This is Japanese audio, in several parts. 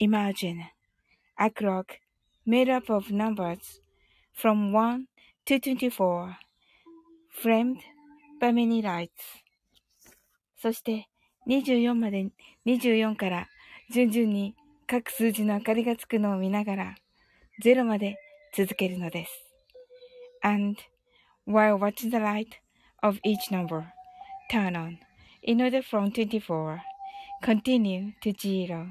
Imagine a clock made up of numbers from 1 to 24, framed by many lights. そして24まで24から順々に各数字の明かりがつくのを見ながら0まで続けるのです。And while watching the light of each number turn on in order from 24, continue to 0.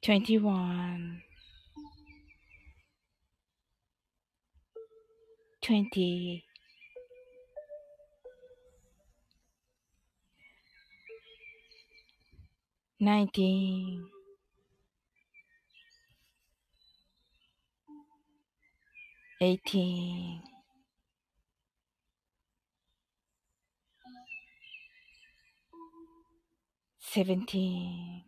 21 20 19 18 17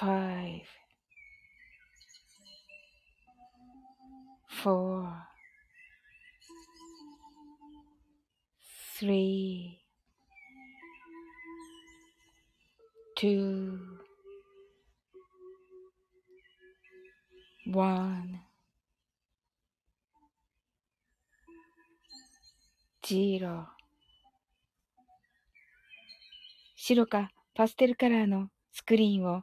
five, four, three, two, one, zero 白かパステルカラーのスクリーンを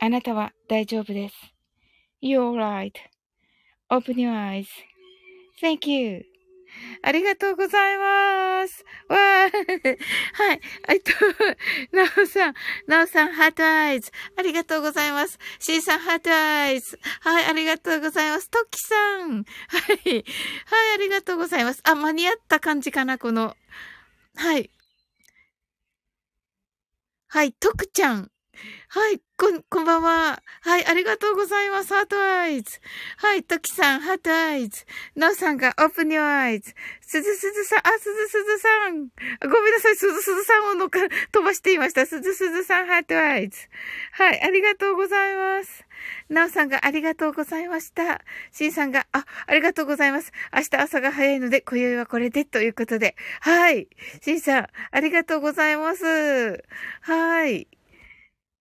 あなたは大丈夫です。You're alright. Open your eyes. Thank you. ありがとうございます。わー。はい。えっと、なおさん、なおさん、 heart eyes。ありがとうございます。シーさん、 heart eyes。はい、ありがとうございます。トキさん。はい。はい、ありがとうございます。あ、間に合った感じかな、この。はい。はい、トクちゃん。はい、こん、こんばんは。はい、ありがとうございます。 heart eyes。はい、トキさん、 heart eyes。ノーさんが Open your eyes。すずすずさん、あ、すずすずさん。ごめんなさい、すずすずさんをのか、飛ばしていました。すずすずさん、 heart eyes。はい、ありがとうございます。なおさんがありがとうございました。しんさんが、あ、ありがとうございます。明日朝が早いので、今宵はこれで、ということで。はい。しんさん、ありがとうございます。はい。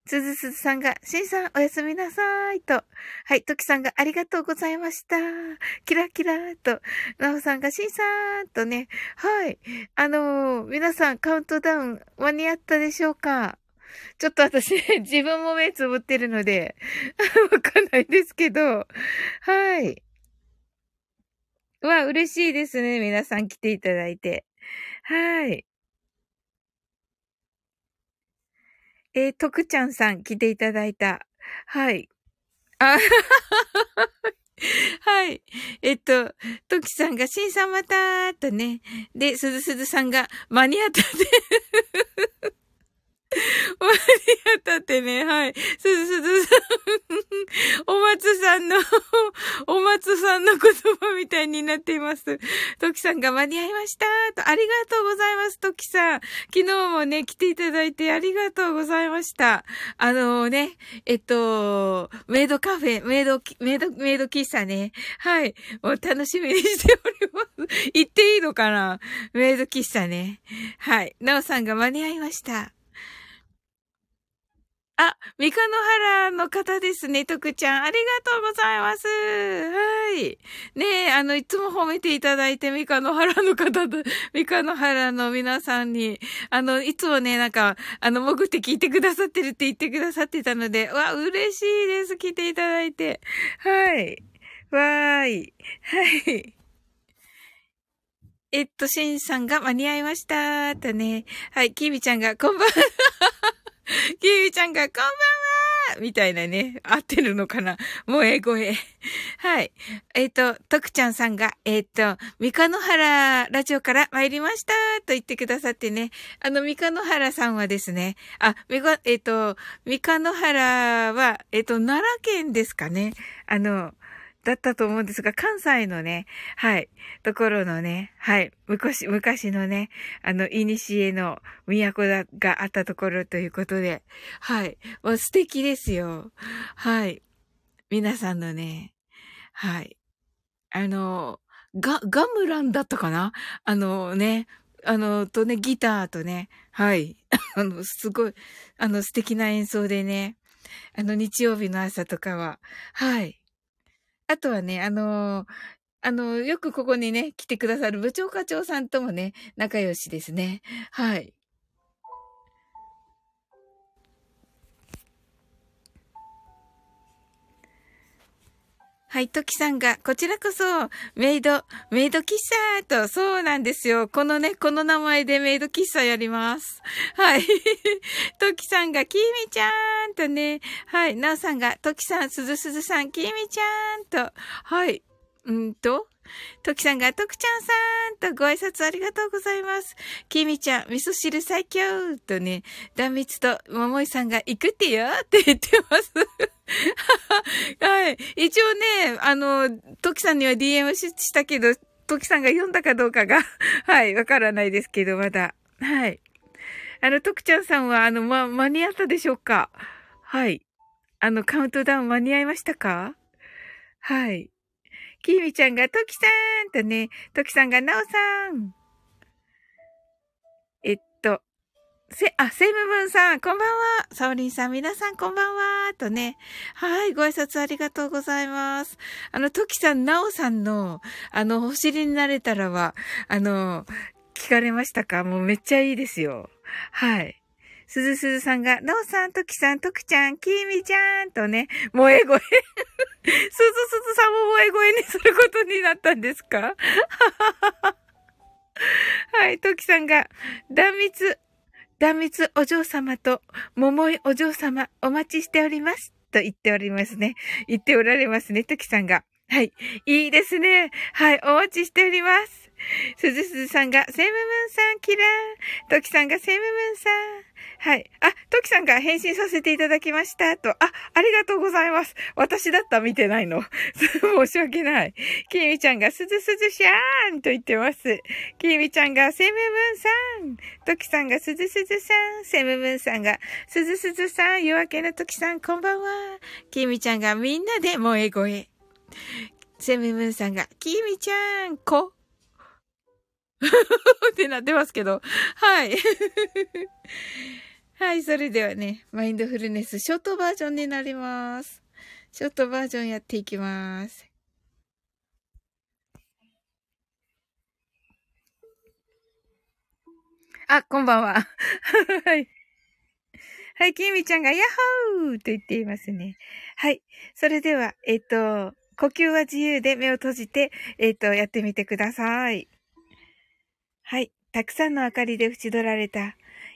すずすずさんが、しんさんおやすみなさいと。はい、ときさんがありがとうございました。キラキラと。なおさんがしんさんとね。はい。あのー、皆さんカウントダウン間に合ったでしょうか？ちょっと私、自分も目つぶってるので、わかんないですけど。はい。わ、嬉しいですね。皆さん来ていただいて。はい。えー、徳ちゃんさん来ていただいた。はい。あ、はい。えっと、ときさんが、シンさんまたーとね。で、すずすずさんが、間に合ったで間に合ったってね、はい。すずすずさん、お松さんの、お松さんの言葉みたいになっています。トキさんが間に合いましたと、ありがとうございます、トキさん。昨日もね、来ていただいてありがとうございました。あのー、ね、えっと、メイドカフェ、メイド、メイド、メイド喫茶ね。はい。もう楽しみにしております。行っていいのかな？メイド喫茶ね。はい。なおさんが間に合いました。あ、三日野原の方ですね、徳ちゃん。ありがとうございます。はい。ねえ、あの、いつも褒めていただいて、三日野原の方と、三日野原の皆さんに、あの、いつもね、なんか、あの、潜って聞いてくださってるって言ってくださってたので、わ、嬉しいです。来ていただいて。はい。わーい。はい。えっと、シンさんが間に合いました。とね。はい、キミちゃんが、こんばんは。キーウちゃんが、こんばんはみたいなね、合ってるのかな？萌え声。はい。えっ、ー、と、徳ちゃんさんが、えっ、ー、と、三日野原ラジオから参りましたと言ってくださってね。あの、三日野原さんはですね、あ、みか、えっ、ー、と、三日野原は、えっ、と、奈良県ですかね。あの、だったと思うんですが、関西のね、はい、ところのね、はい、昔、昔のね、あの、いにしえの都だがあったところということで、はい、もう素敵ですよ。はい。皆さんのね、はい。あの、ガ、ガムランだったかな？あのね、あの、とね、ギターとね、はい。あの、すごい、あの、素敵な演奏でね、あの、日曜日の朝とかは、はい。あとはね、あのー、あの、よくここにね、来てくださる部長課長さんともね、仲良しですね。はい。はい、トキさんが、こちらこそ、メイド、メイド喫茶と、そうなんですよ。このね、この名前でメイド喫茶やります。はい。トキさんが、キミちゃんとね、はい、ナオさんが、トキさん、すずすずさん、キミちゃんと、はい、うんと、トキさんが、トクちゃんさんとご挨拶ありがとうございます。キミちゃん、味噌汁最強とね、断蜜と桃井さんが行くってよって言ってます。はい。一応ね、あの、トキさんには DM したけど、トキさんが読んだかどうかが はい、わからないですけど、まだ。はい。あの、トクちゃんさんは、あの、ま、間に合ったでしょうか？はい。あの、カウントダウン間に合いましたか？はい。きみちゃんが、トキさんとね、トキさんが、ナオさん。えっと、せ、あ、セムブンさん、こんばんは。サオリンさん、皆さん、こんばんは。とね。はい、ご挨拶ありがとうございます。あの、トキさん、ナオさんの、あの、お尻になれたらは、あの、聞かれましたか？もうめっちゃいいですよ。はい。すずすずさんが、なおさん、ときさん、とくちゃん、きみちゃんとね、萌え声。すずすずさんも萌え声にすることになったんですか？はい、トキさんが、断蜜、断蜜お嬢様と、桃井お嬢様、お待ちしております。と言っておりますね。言っておられますね、トキさんが。はい。いいですね。はい。お待ちしております。すずすずさんが、セムムンさん、キラー。トキさんが、セムムンさん。はい。あ、トキさんが返信させていただきました。と。あ、ありがとうございます。私だった見てないの。申し訳ない。きみちゃんが、すずすずしゃーんと言ってます。きみちゃんが、セムムンさん。トキさんが、すずすずさん。セムムンさんが、すずすずさん。夜明けのトキさん、こんばんは。きみちゃんが、みんなで萌え声。セムムンさんが、きみちゃん、こ。ってなってますけど。はい。はい、それではね、マインドフルネスショートバージョンになります。ショートバージョンやっていきます。あ、こんばんは。はい。はい、きみちゃんが、ヤッホーと言っていますね。はい。それでは、えっ、と、呼吸は自由で目を閉じて、えっ、ー、と、やってみてください。はい。たくさんの明かりで縁取られた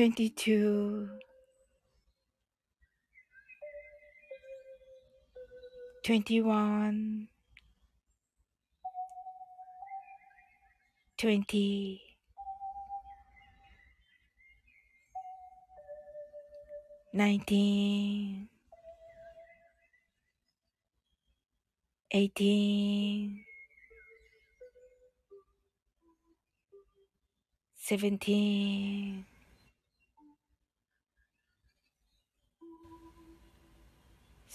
22 21 20 19 18 seventeen,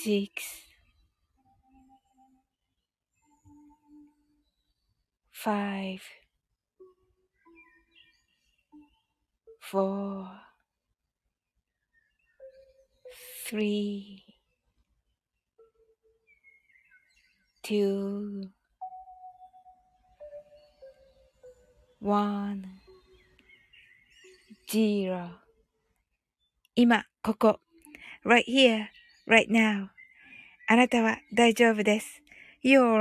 six, five, four, three, two, one, zero 今、ここ。right here, Right now. あなたは大丈夫です。You're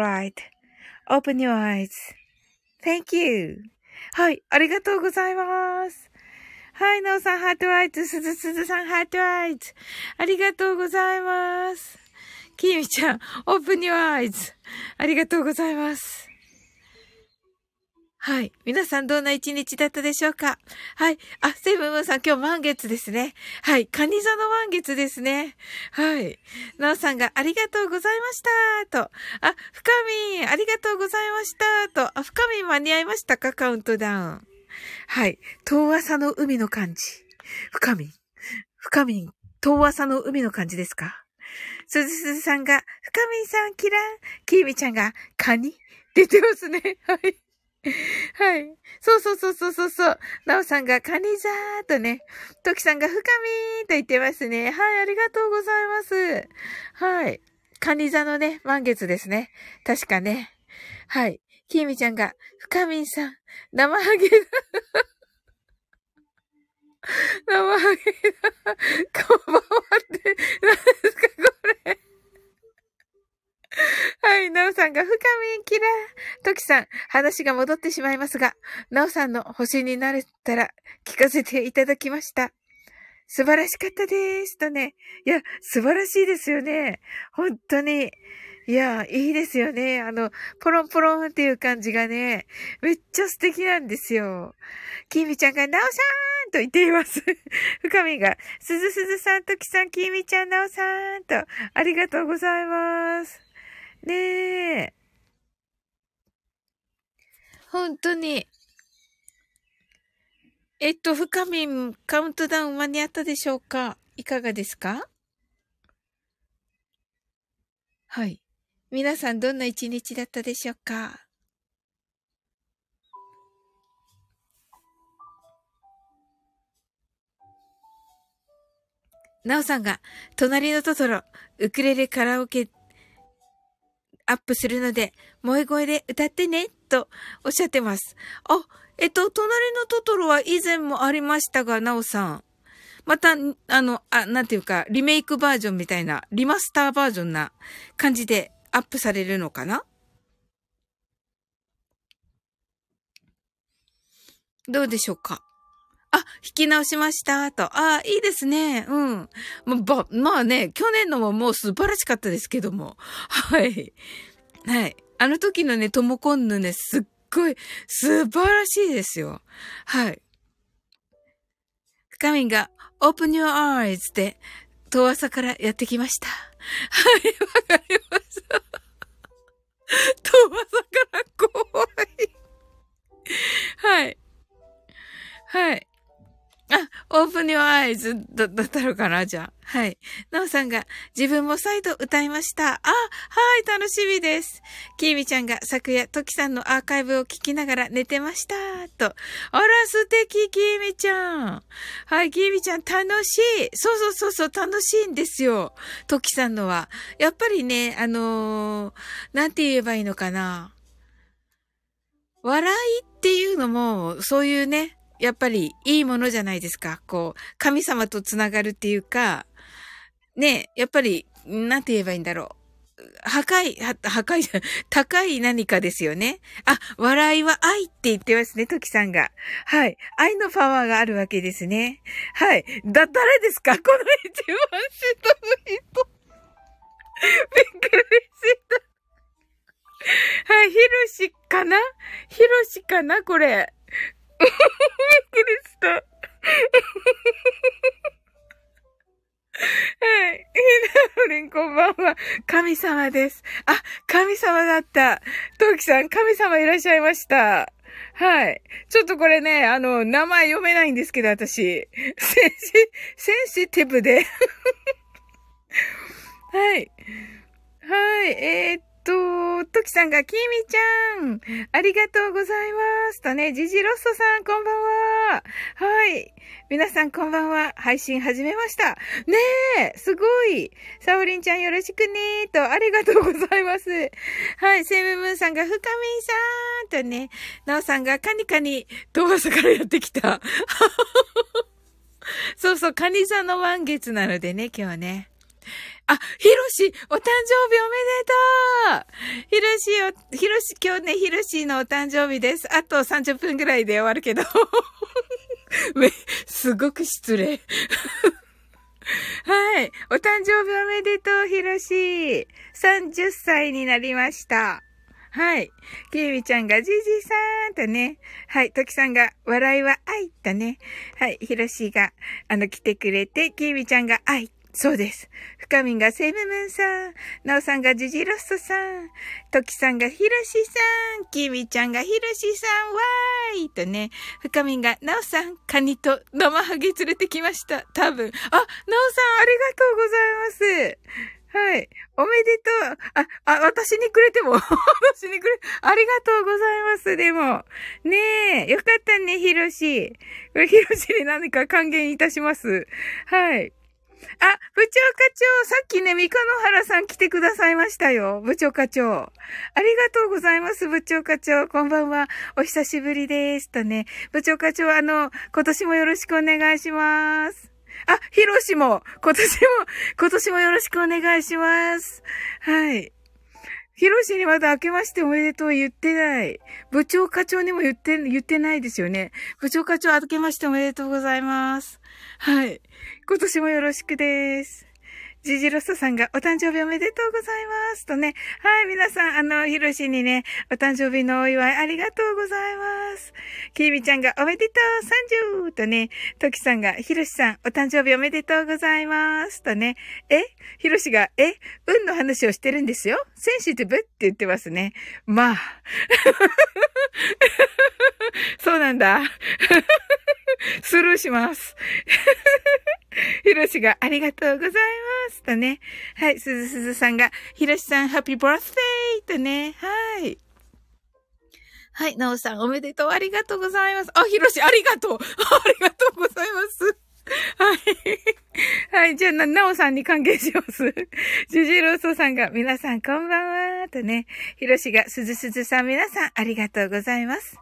alright.Open your eyes.Thank you. はい、ありがとうございます。はい、なおさん、 heart eyes、すずすずさん、 heart eyes。ありがとうございます。きみちゃん、オープン your eyes. ありがとうございます。はい。皆さんどんな一日だったでしょうか？はい。あ、セブンムーンさん今日満月ですね。はい。カニ座の満月ですね。はい。なおさんがありがとうございましたと。あ、深みありがとうございましたと。あ、深み間に合いましたか？カウントダウン。はい。遠浅の海の感じ。深み深み遠浅の海の感じですか？すずすずさんが、深みさんキラー。きーみちゃんが、カニ？出てますね。はい。はい。そうそうそうそうそうそう。なおさんがカニザーとね、トキさんが深みーと言ってますね。はい、ありがとうございます。はい。カニザのね、満月ですね。確かね。はい。きみちゃんが、深みんさん、生ハゲだ。生ハゲだ。こんばんはって、何ですかこれ。はい、なおさんが深みキラー。トキさん、話が戻ってしまいますが、なおさんの星になれたら聞かせていただきました。素晴らしかったです。とね。いや、素晴らしいですよね。本当に。いや、いいですよね。あの、ポロンポロンっていう感じがね、めっちゃ素敵なんですよ。きみちゃんが、なおさーんと言っています。深みが、すずすずさん、ときさん、きみちゃん、なおさーんと、ありがとうございます。ねえ。本当に。えっと、深みカウントダウン間に合ったでしょうか？いかがですか？はい。皆さんどんな一日だったでしょうか？なおさんが、隣のトトロ、ウクレレカラオケアップするので、萌え声で歌ってね、とおっしゃってます。あ、えっと、隣のトトロは以前もありましたが、なおさん。また、あの、あ、なんていうか、リメイクバージョンみたいな、リマスターバージョンな感じでアップされるのかな？どうでしょうか？あ、引き直しました、と。ああ、いいですね。うん。ま、ば、まあね、去年のももう素晴らしかったですけども。はい。はい。あの時のね、トモコンヌね、すっごい素晴らしいですよ。はい。深みが、open your eyes で、遠朝からやってきました。はい、わかりました。遠朝から怖い。はい。はい。あ、オープニュアイズだ、だったのかなじゃあ。はい。なおさんが、自分も再度歌いました。あ、はい、楽しみです。きーみちゃんが昨夜、トキさんのアーカイブを聞きながら寝てました。と。あら、素敵、きーみちゃん。はい、きーみちゃん、楽しい。そうそうそうそう、楽しいんですよ。トキさんのは。やっぱりね、あのー、なんて言えばいいのかな。笑いっていうのも、そういうね、やっぱりいいものじゃないですか。こう、神様とつながるっていうか、ね、やっぱり、なんて言えばいいんだろう。破壊、破壊じゃ、高い何かですよね。あ、笑いは愛って言ってますね、トキさんが。はい。愛のパワーがあるわけですね。はい。だ、誰ですか？この一番下の人。びっくりした。はい、ヒロシかな？ヒロシかな？これ。びっくりした。はい。ひなのりんこんばんは。神様です。あ、神様だった。トウキさん、神様いらっしゃいました。はい。ちょっとこれね、あの、名前読めないんですけど、私。センシ、センシティブで。はい。はい。えー、っと、トキさんが、キミちゃん、ありがとうございます。とね、ジジロッソさん、こんばんは。はい。皆さん、こんばんは。配信始めました。ねえ、すごい。サオリンちゃん、よろしくねと、ありがとうございます。はい。セムムーンさんが、深みんさん、とね、ナオさんが、カニカニ、遠朝からやってきた。そうそう、カニ座の満月なのでね、今日ね。あ、ひろし、お誕生日おめでとうひろしよ、ひろし、今日ね、ひろしのお誕生日です。あと30分ぐらいで終わるけど。め、すごく失礼。はい。お誕生日おめでとう、ひろし。30歳になりました。はい。きーみちゃんがじじさんとね。はい。ときさんが笑いは愛とね。はい。ひろしが、あの、来てくれて、きーみちゃんが愛。そうです。深みがセムムンさん。なおさんがジジロストさん。トキさんがヒロシさん。キミちゃんがヒロシさん。わーいとね。深みがなおさん。カニと生ハゲ連れてきました。多分。あ、なおさんありがとうございます。はい。おめでとう。あ、あ、私にくれても。私にくれ、ありがとうございます。でも。ねえ、よかったね、ひろし。これ、ひろしに何か還元いたします。はい。あ、部長課長、さっきね、三河野原さん来てくださいましたよ。部長課長。ありがとうございます、部長課長。こんばんは。お久しぶりです。とね。部長課長、あの、今年もよろしくお願いします。あ、ヒロシも、今年も、今年もよろしくお願いします。はい。ヒロシにまだ明けましておめでとう言ってない。部長課長にも言って、言ってないですよね。部長課長明けましておめでとうございます。はい。今年もよろしくです。ジジロスさんがお誕生日おめでとうございます。とね。はい、皆さん、あの、ヒロシにね、お誕生日のお祝いありがとうございます。キーミちゃんがおめでとう !30! とね、トキさんが、ヒロシさん、お誕生日おめでとうございます。とね。え？ヒロシが、え？運の話をしてるんですよセンシティブって言ってますね。まあ。そうなんだ。スルーします。ひろしがありがとうございますとね。はい、すずすずさんが、ひろしさん、ハッピーバースデーとね。はい。はい、なおさん、おめでとう。ありがとうございます。あ、ひろし、ありがとう。ありがとうございます。はい。はい。じゃあ、な、なおさんに関係します。ジュジローソさんが、皆さんこんばんは。とね。ひろしが、すずすずさん、皆さんありがとうございます。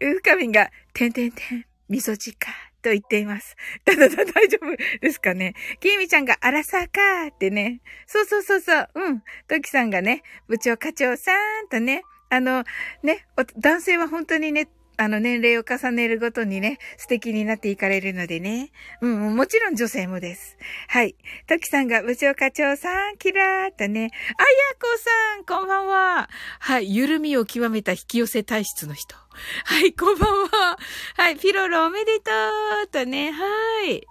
うふかみんが、てんてんてん、味噌汁か。と言っています。ただだ、大丈夫ですかね。きみちゃんが、あらさかーってね。そうそうそうそう。うん。ときさんがね、部長課長さんとね、あの、ね、男性は本当にね、あの、年齢を重ねるごとにね、素敵になっていかれるのでね。うん、もちろん女性もです。はい。トキさんが部長課長さん、キラーとね。あやこさん、こんばんは。はい。緩みを極めた引き寄せ体質の人。はい、こんばんは。はい。ピロロおめでとうとね。はい。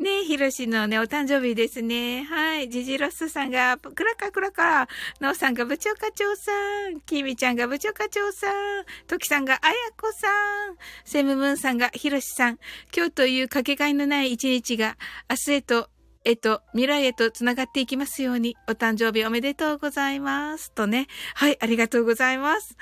ねひろしのね、お誕生日ですね。はい。ジジロスさんが、クラカクラカ、ノーさんが部長課長さん、キミちゃんが部長課長さん、トキさんがあやこさん、セムムーンさんがひろしさん、今日というかけがえのない一日が、明日へと、えっと、未来へと繋がっていきますように、お誕生日おめでとうございます。とね。はい、ありがとうございます。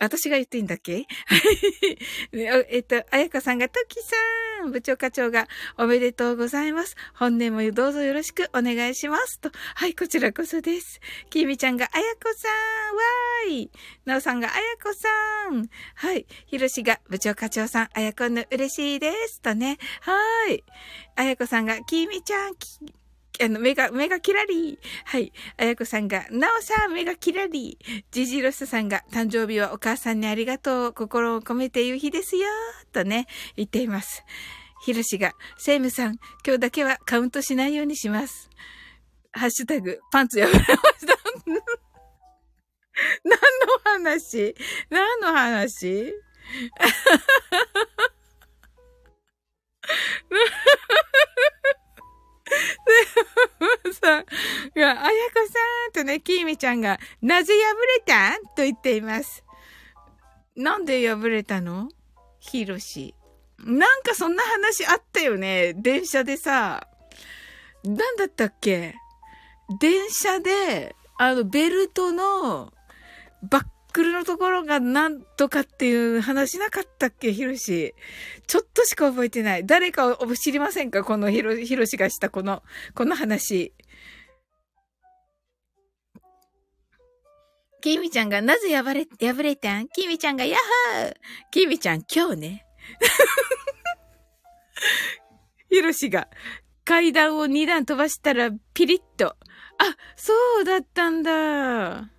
私が言っていいんだっけ？えっと、あやかさんが、ときさんん部長課長が、おめでとうございます。本年もどうぞよろしくお願いします。と、はい、こちらこそです。きみちゃんが、あやこさんわーいなおさんが、あやこさんはい、ひろしが、部長課長さん、あやこんの嬉しいです。とね、はい。あやこさんが、きみちゃん、あの、目が、目がキラリはい。あやこさんが、なおさん、目がキラリジジロスさんが、誕生日はお母さんにありがとう、心を込めて言う日ですよ、とね、言っています。ひろしが、セイムさん、今日だけはカウントしないようにします。ハッシュタグ、パンツ破れました。何の話？何の話？さんが、あやこさんとね、きーみちゃんが、なぜ破れたんと言っています。なんで破れたの？ひろし。なんかそんな話あったよね。電車でさ。なんだったっけ？電車で、あの、ベルトのバックルのところがなんとかっていう話なかったっけ？ヒロシ。ちょっとしか覚えてない。誰かを知りませんか？このヒロヒロシがしたこの、この話。キミちゃんがなぜ破れ、破れたん？キミちゃんがヤッハーキミちゃん今日ね。ヒロシが階段を2段飛ばしたらピリッと。あ、そうだったんだ。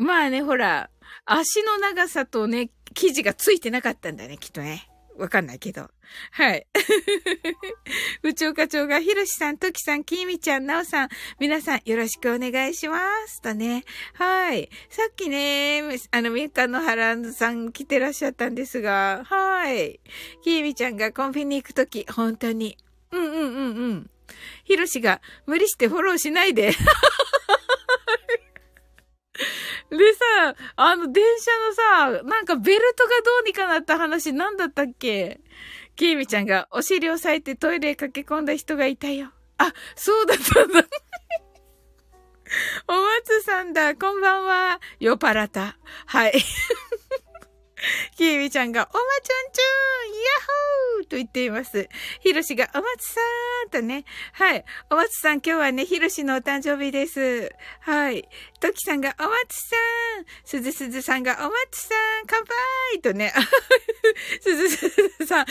まあね、ほら、足の長さとね、生地がついてなかったんだね、きっとね。わかんないけど。はい。部長課長が、ひろしさん、ときさん、きみちゃん、なおさん、皆さんよろしくお願いします。とね。はい。さっきね、あの、みかのはらさん来てらっしゃったんですが、はい。きみちゃんがコンビニ行くとき、本当に。うんうんうんうん。ひろしが、無理してフォローしないで。でさ、あの、電車のさ、なんかベルトがどうにかなった話なんだったっけ？きーみちゃんがお尻を裂いてトイレへ駆け込んだ人がいたよ。あ、そうだったんだ。お松さんだ、こんばんは。よパラタ。はい。きーみちゃんが、おまちゃんちゅーんヤッホーと言っています。ひろしが、おまつさんとね。はい。おまつさん、今日はね、ひろしのお誕生日です。はい。ときさんが、おまつさんすずすずさんが、おまつさん乾杯とね。すずすずさん、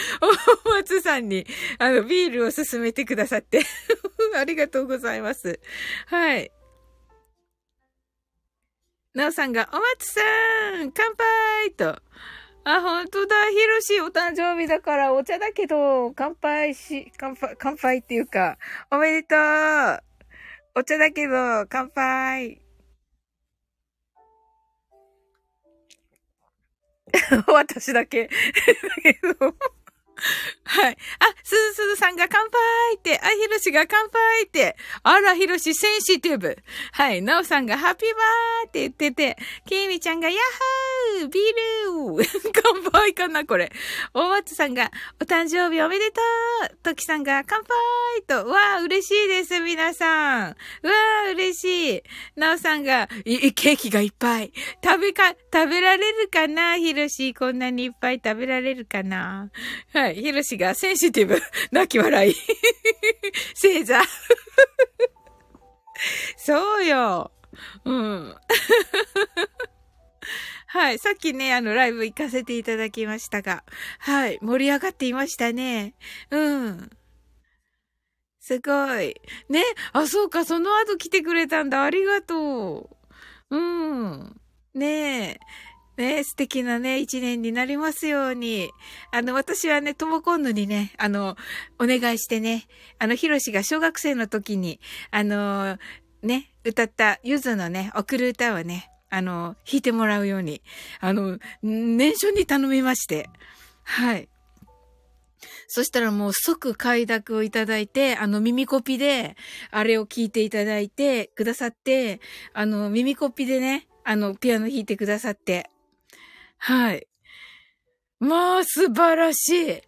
おまつさんに、あの、ビールを勧めてくださって。ありがとうございます。はい。なおさんが、お松さん乾杯と。あ、ほんとだ。ひろしお誕生日だからお茶だけど、乾杯し、乾杯、乾杯っていうか、おめでとう。お茶だけど、乾杯。私だけ。だけどはい。あ、すずすずさんが乾杯って、あ、ひろしが乾杯って、あら、ひろしセンシティブ。はい。なおさんがハッピーバーって言ってて、きみちゃんがヤッハービール 乾杯かなこれ。大松さんがお誕生日おめでとうときさんが乾杯と、わー、嬉しいです、皆さん。わー、嬉しい。なおさんが、い、ケーキがいっぱい。食べか、食べられるかなひろし、こんなにいっぱい食べられるかなはい。い。ヒロシがセンシティブ。泣き笑い。星座。そうよ。うん。はい。さっきね、あの、ライブ行かせていただきましたが、はい。盛り上がっていましたね。うん。すごい。ね。あ、そうか。その後来てくれたんだ。ありがとう。うん。ねえ。ね、素敵なね、一年になりますように。あの、私はね、ともこんぬにね、あの、お願いしてね、あの、ひろしが小学生の時に、あの、ね、歌ったゆずのね、送る歌をね、あの、弾いてもらうように、あの、年初に頼みまして、はい。そしたらもう即快諾をいただいて、あの耳コピで、あれを聞いていただいてくださって、あの耳コピでね、あのピアノ弾いてくださって、はい。まあ、素晴らしい。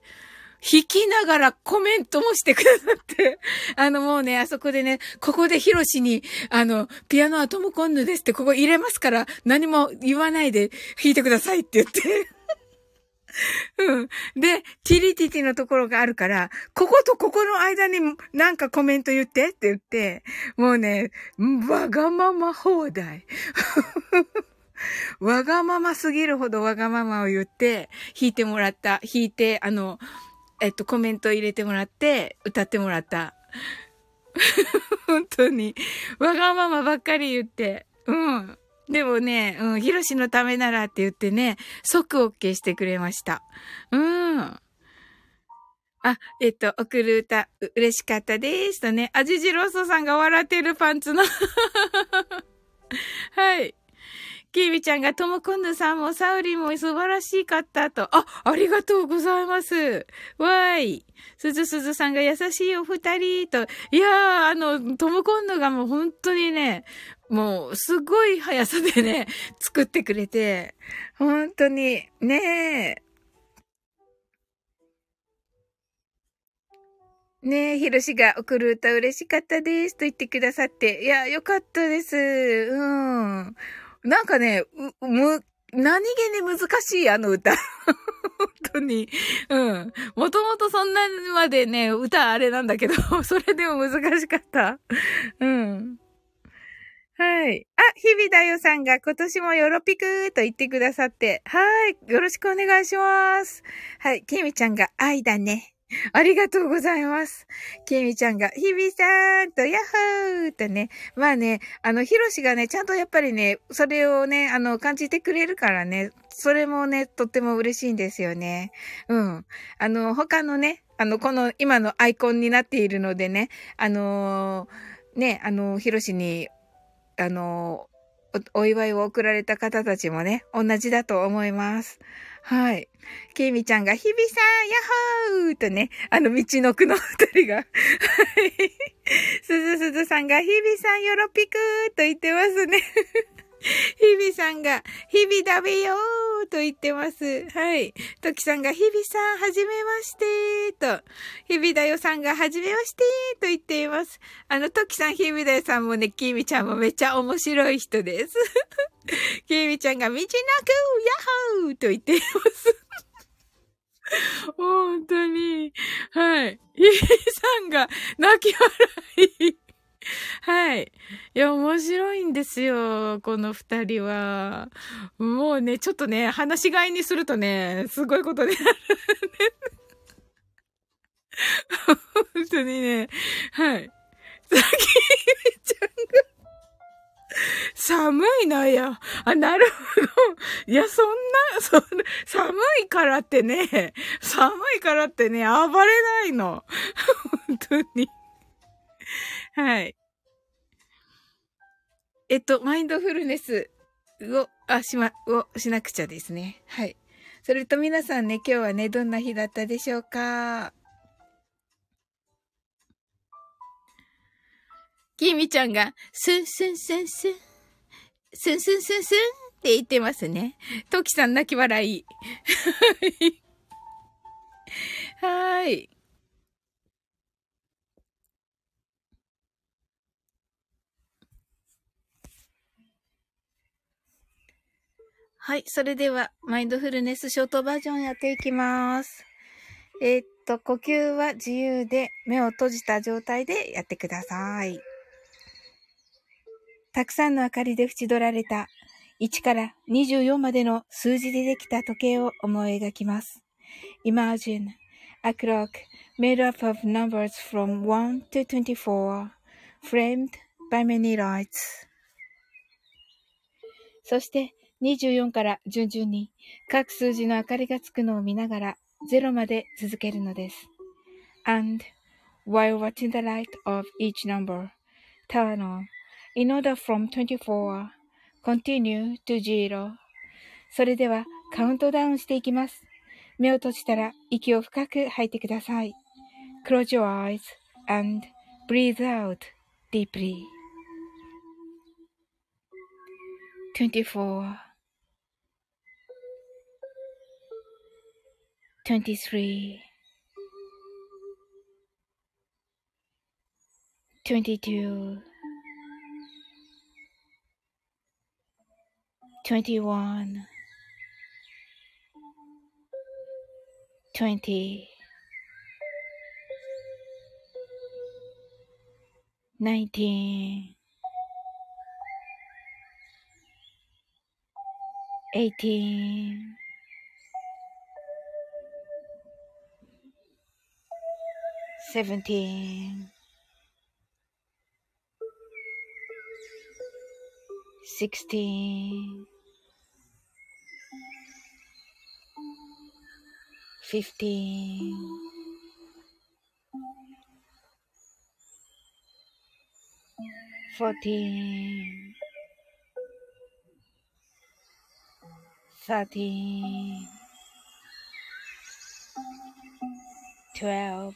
弾きながらコメントもしてくださって。あのもうね、あそこでね、ここでヒロシに、あの、ピアノはトムコンヌですってここ入れますから、何も言わないで弾いてくださいって言って。うん。で、ティリティティのところがあるから、こことここの間になんかコメント言ってって言って、もうね、わがまま放題。わがまますぎるほどわがままを言って、弾いてもらった。弾いて、あの、えっと、コメント入れてもらって、歌ってもらった。本当に。わがままばっかり言って。うん。でもね、うん、ヒロシのためならって言ってね、即 OK してくれました。うん。あ、えっと、送る歌、嬉しかったです。とね、あじじろうそさんが笑ってるパンツの はい。キービちゃんがともこんぬさんもサウリも素晴らしかったと。あ、ありがとうございます。わーい。すずすずさんが優しいお二人と。いやー、あの、ともこんぬがもう本当にね、もう、すごい速さでね、作ってくれて、本当に、ねえ。ねえ、ひろしが送る歌嬉しかったですと言ってくださって。いや、よかったです。うん。なんかね、う、む、何気に難しい、あの歌。本当に。うん。もともとそんなまでね、歌あれなんだけど、それでも難しかった。うん。はい。あ、日々だよさんが今年もよろぴくーと言ってくださって。はい。よろしくお願いします。はい。きみちゃんが愛だね。ありがとうございます。きみちゃんが、ひびさんと、やっほーとね。まあね、あの、ひろしがね、ちゃんとやっぱりね、それをね、あの、感じてくれるからね、それもね、とっても嬉しいんですよね。うん。あの、他のね、あの、この今のアイコンになっているのでね、あのー、ね、あの、ひろしに、あのお、お祝いを送られた方たちもね、同じだと思います。はい。ケイミちゃんが、日々さん、ヤッホーとね、あの、道のくの二人が、はい。すずすずさんが、日々さん、よろぴくーと言ってますね。日々さんが、日々食べよーと言ってます。はい。トキさんが、日々さん、はじめましてと。日々だよさんが、はじめましてと言っています。あの、トキさん、日々だよさんもね、キーミちゃんもめっちゃ面白い人です。キーミちゃんが、道なく、ヤッホーと言っています。本当に。はい。日々さんが、泣き笑い。はい。いや、面白いんですよ、この二人は。もうね、ちょっとね、話し飼いにするとね、すごいことになる。本当にね、はい。さきみちゃんが、寒いな、や。あ、なるほど。いや、そんな、そんな、寒いからってね、寒いからってね、暴れないの。本当に。はい。えっと、マインドフルネスを、あ、しま、をしなくちゃですね。はい。それと皆さんね、今日はね、どんな日だったでしょうか？きみちゃんが、スンスンスンスン、スンスンスンスンって言ってますね。トキさん泣き笑い。はい。はい。それでは、マインドフルネスショートバージョンやっていきます。えー、っと、呼吸は自由で目を閉じた状態でやってください。たくさんの明かりで縁取られた1から24までの数字でできた時計を思い描きます。Imagine a clock made up of numbers from 1 to 24 framed by many lights そして24から順々に各数字の明かりがつくのを見ながら0まで続けるのです。And while watching the light of each number turn on in order from 24 continue to zero それではカウントダウンしていきます。目を閉じたら息を深く吐いてください。Close your eyes and breathe out deeply. 24 23 22 21 20 19 18 seventeen, sixteen, fifteen, fourteen, thirteen, twelve.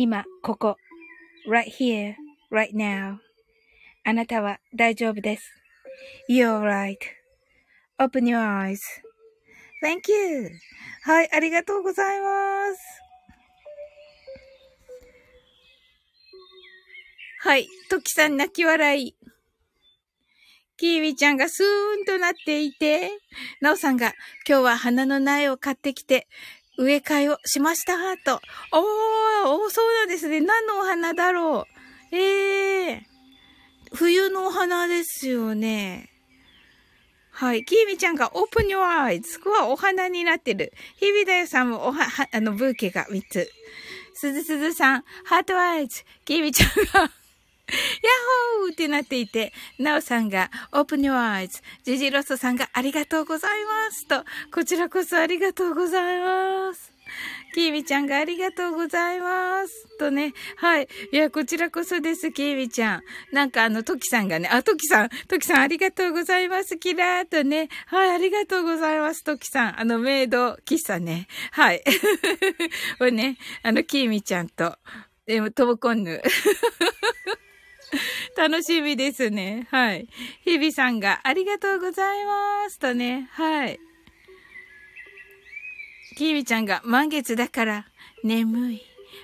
今、ここ。right here, right now. あなたは大丈夫です。You're right.Open your eyes.Thank you. はい、ありがとうございます。はい、トキさん泣き笑い。キーミちゃんがスーンとなっていて、ナオさんが今日は花の苗を買ってきて、植え替えをしましたと。おー、おそうなんですね。何のお花だろう。ええー、冬のお花ですよね。はい。キーミちゃんが Open your eyes. ここはお花になってる。日々だよさんもおは、は、あの、ブーケが3つ。すずすずさん、 heart eyes。キーミちゃんがヤッホーってなっていて、ナオさんが Open Your Eyes、ジジロスさんがありがとうございますと、こちらこそありがとうございます。キーミちゃんがありがとうございます。とね。はい。いや、こちらこそです、キーミちゃん。なんかあの、トキさんがね、あ、トキさん、トキさんありがとうございます、キラーとね。はい、ありがとうございます、トキさん。あの、メイド喫茶ね。はい。これね、あの、キーミちゃんと、でも、トボコンヌ。楽しみですね。はい。日々さんがありがとうございますとね。はい。きみちゃんが満月だから眠い。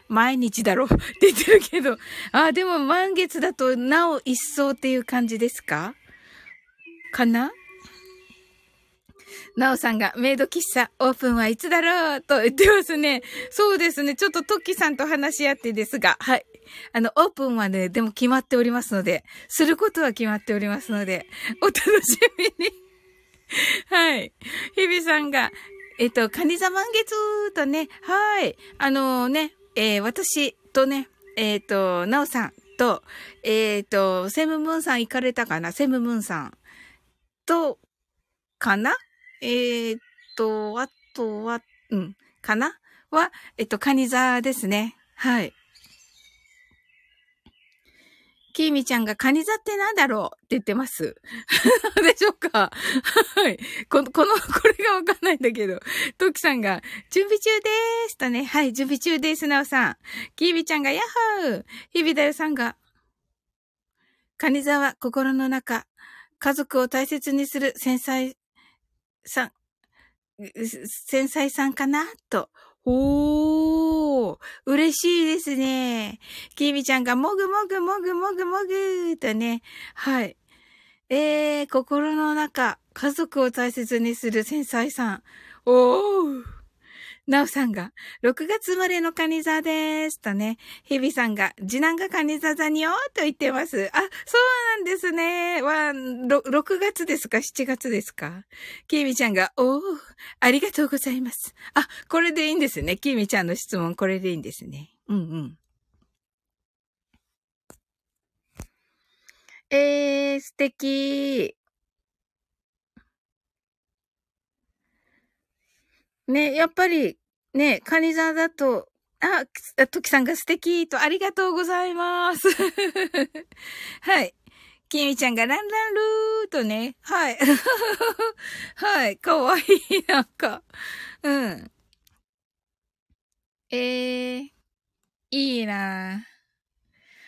毎日だろって言ってるけど。あ、でも満月だとなお一層っていう感じですか？かな？なおさんがメイド喫茶オープンはいつだろうと言ってますね。そうですね。ちょっとトッキさんと話し合ってですが、はい。あの、オープンはね、でも決まっておりますので、することは決まっておりますので、お楽しみに。はい。日々さんが、えっと、カニ座満月とね、はい。あのー、ね、えー、私とね、えっ、ー、と、なおさんと、えっ、と、セムムーンさん行かれたかな？セムムーンさんと、かな？えっと、あとは、うん、かな？は、えっと、カニ座ですね。はい。きーみちゃんがカニ座ってなんだろうって言ってます。でしょうか？はい。この、この、これがわかんないんだけど。トキさんが、準備中でーすとね。はい、準備中です、なおさん。きーみちゃんが、やっほー日々だよさんが、カニ座は心の中、家族を大切にする繊細さん、繊細さんかな？とおー、嬉しいですね。きみちゃんがもぐもぐもぐもぐもぐとね。はい。えー、心の中、家族を大切にする繊細さん。おー。なおさんが、6月生まれのカニ座です。とね、日々さんが、次男がカニ座座によと言ってます。あ、そうなんですね。は、6月ですか ?7 月ですか？きみちゃんが、おー、ありがとうございます。あ、これでいいんですね。きみちゃんの質問、これでいいんですね。うんうん。えー、素敵。ね、やっぱり、ね、カニ座だと、あ、トキさんが素敵とありがとうございます。はい。キミちゃんがランランルーとね。はい。はい。かわいい。なんか。うん。えー、いいな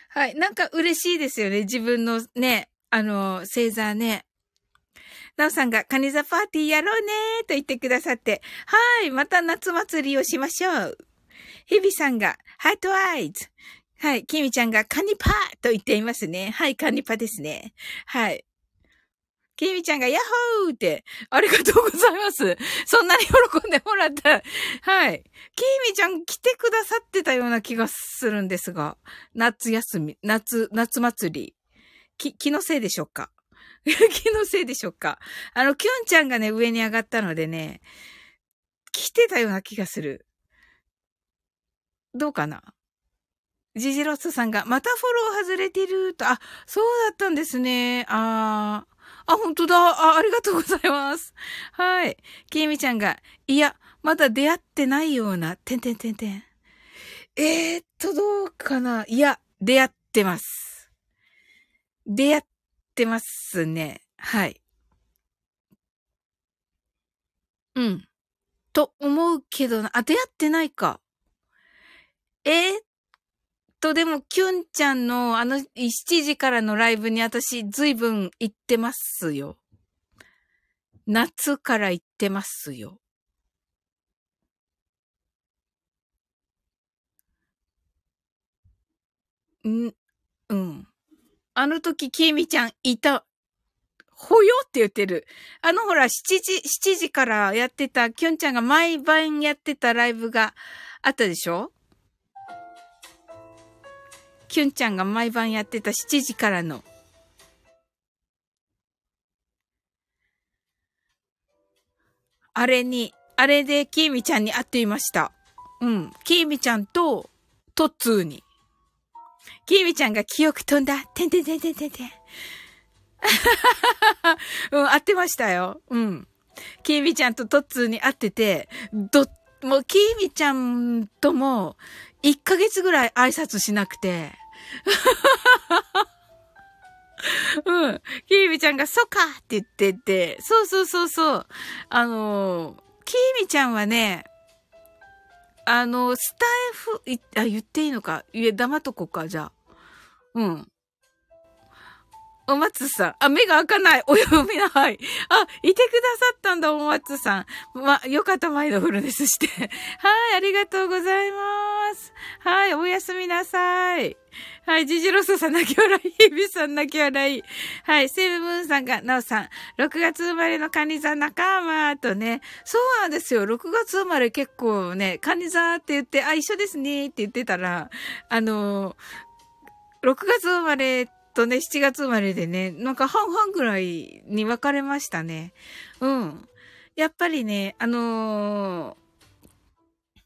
はい。なんか嬉しいですよね。自分のね、あの、星座ね。なおさんがカニザパーティーやろうねーと言ってくださって、はい、また夏祭りをしましょう。日々さんがハートアイズ。はい、キミちゃんがカニパーと言っていますね。はい、カニパですね。はい。キミちゃんがヤッホーって、ありがとうございます。そんなに喜んでもらったら、はい。キミちゃん来てくださってたような気がするんですが、夏休み、夏、夏祭り。き、気のせいでしょうか？気のせいでしょうかあの、キュンちゃんがね、上に上がったのでね、来てたような気がする。どうかなジジロスさんが、またフォロー外れてると、あ、そうだったんですね。あー。あ、本当だ。あ、ありがとうございます。はい。きみちゃんが、いや、まだ出会ってないような、てんてんてんてん。えー、っと、どうかないや、出会ってます。出会っってますね。はい。うん。と思うけどな、あ、出会ってないか。えー、っと、でも、キュンちゃんのあの7時からのライブに私ずいぶん行ってますよ。夏から行ってますよ。ん、うん。あの時、きみちゃんいた。ほよって言ってる。あのほら、7時、7時からやってた、きょんちゃんが毎晩やってたライブがあったでしょ？きゅんちゃんが毎晩やってた7時からの。あれに、あれできーみちゃんに会っていました。うん。きーみちゃんと、トッツーに。きーみちゃんが記憶飛んだ。てんてんてんてんてんてん。うん、会ってましたよ。うん。きーみちゃんとトッツーに会ってて、ど、もう、きーみちゃんとも、1ヶ月ぐらい挨拶しなくて。うん。きーみちゃんが、そっかって言ってて、そうそうそうそう。あのー、きーみちゃんはね、あの、スタイフ、あ、言っていいのか？いえ、黙っとこうか、じゃあ。うん。お松さん。あ、目が開かない。お読みなはい。あ、いてくださったんだ、お松さん。ま、よかった、マインドフルネスして。はい、ありがとうございます。はい、おやすみなさい。はい、ジジロスさん泣き笑い。ヒビさん泣き笑い。はい、セブムーンさんが、ナオさん。6月生まれのカニ座仲間とね。そうなんですよ。6月生まれ結構ね、カニ座って言って、あ、一緒ですねって言ってたら、あの6月生まれとね、7月生まれでね、なんか半々ぐらいに分かれましたね。うん。やっぱりね、あの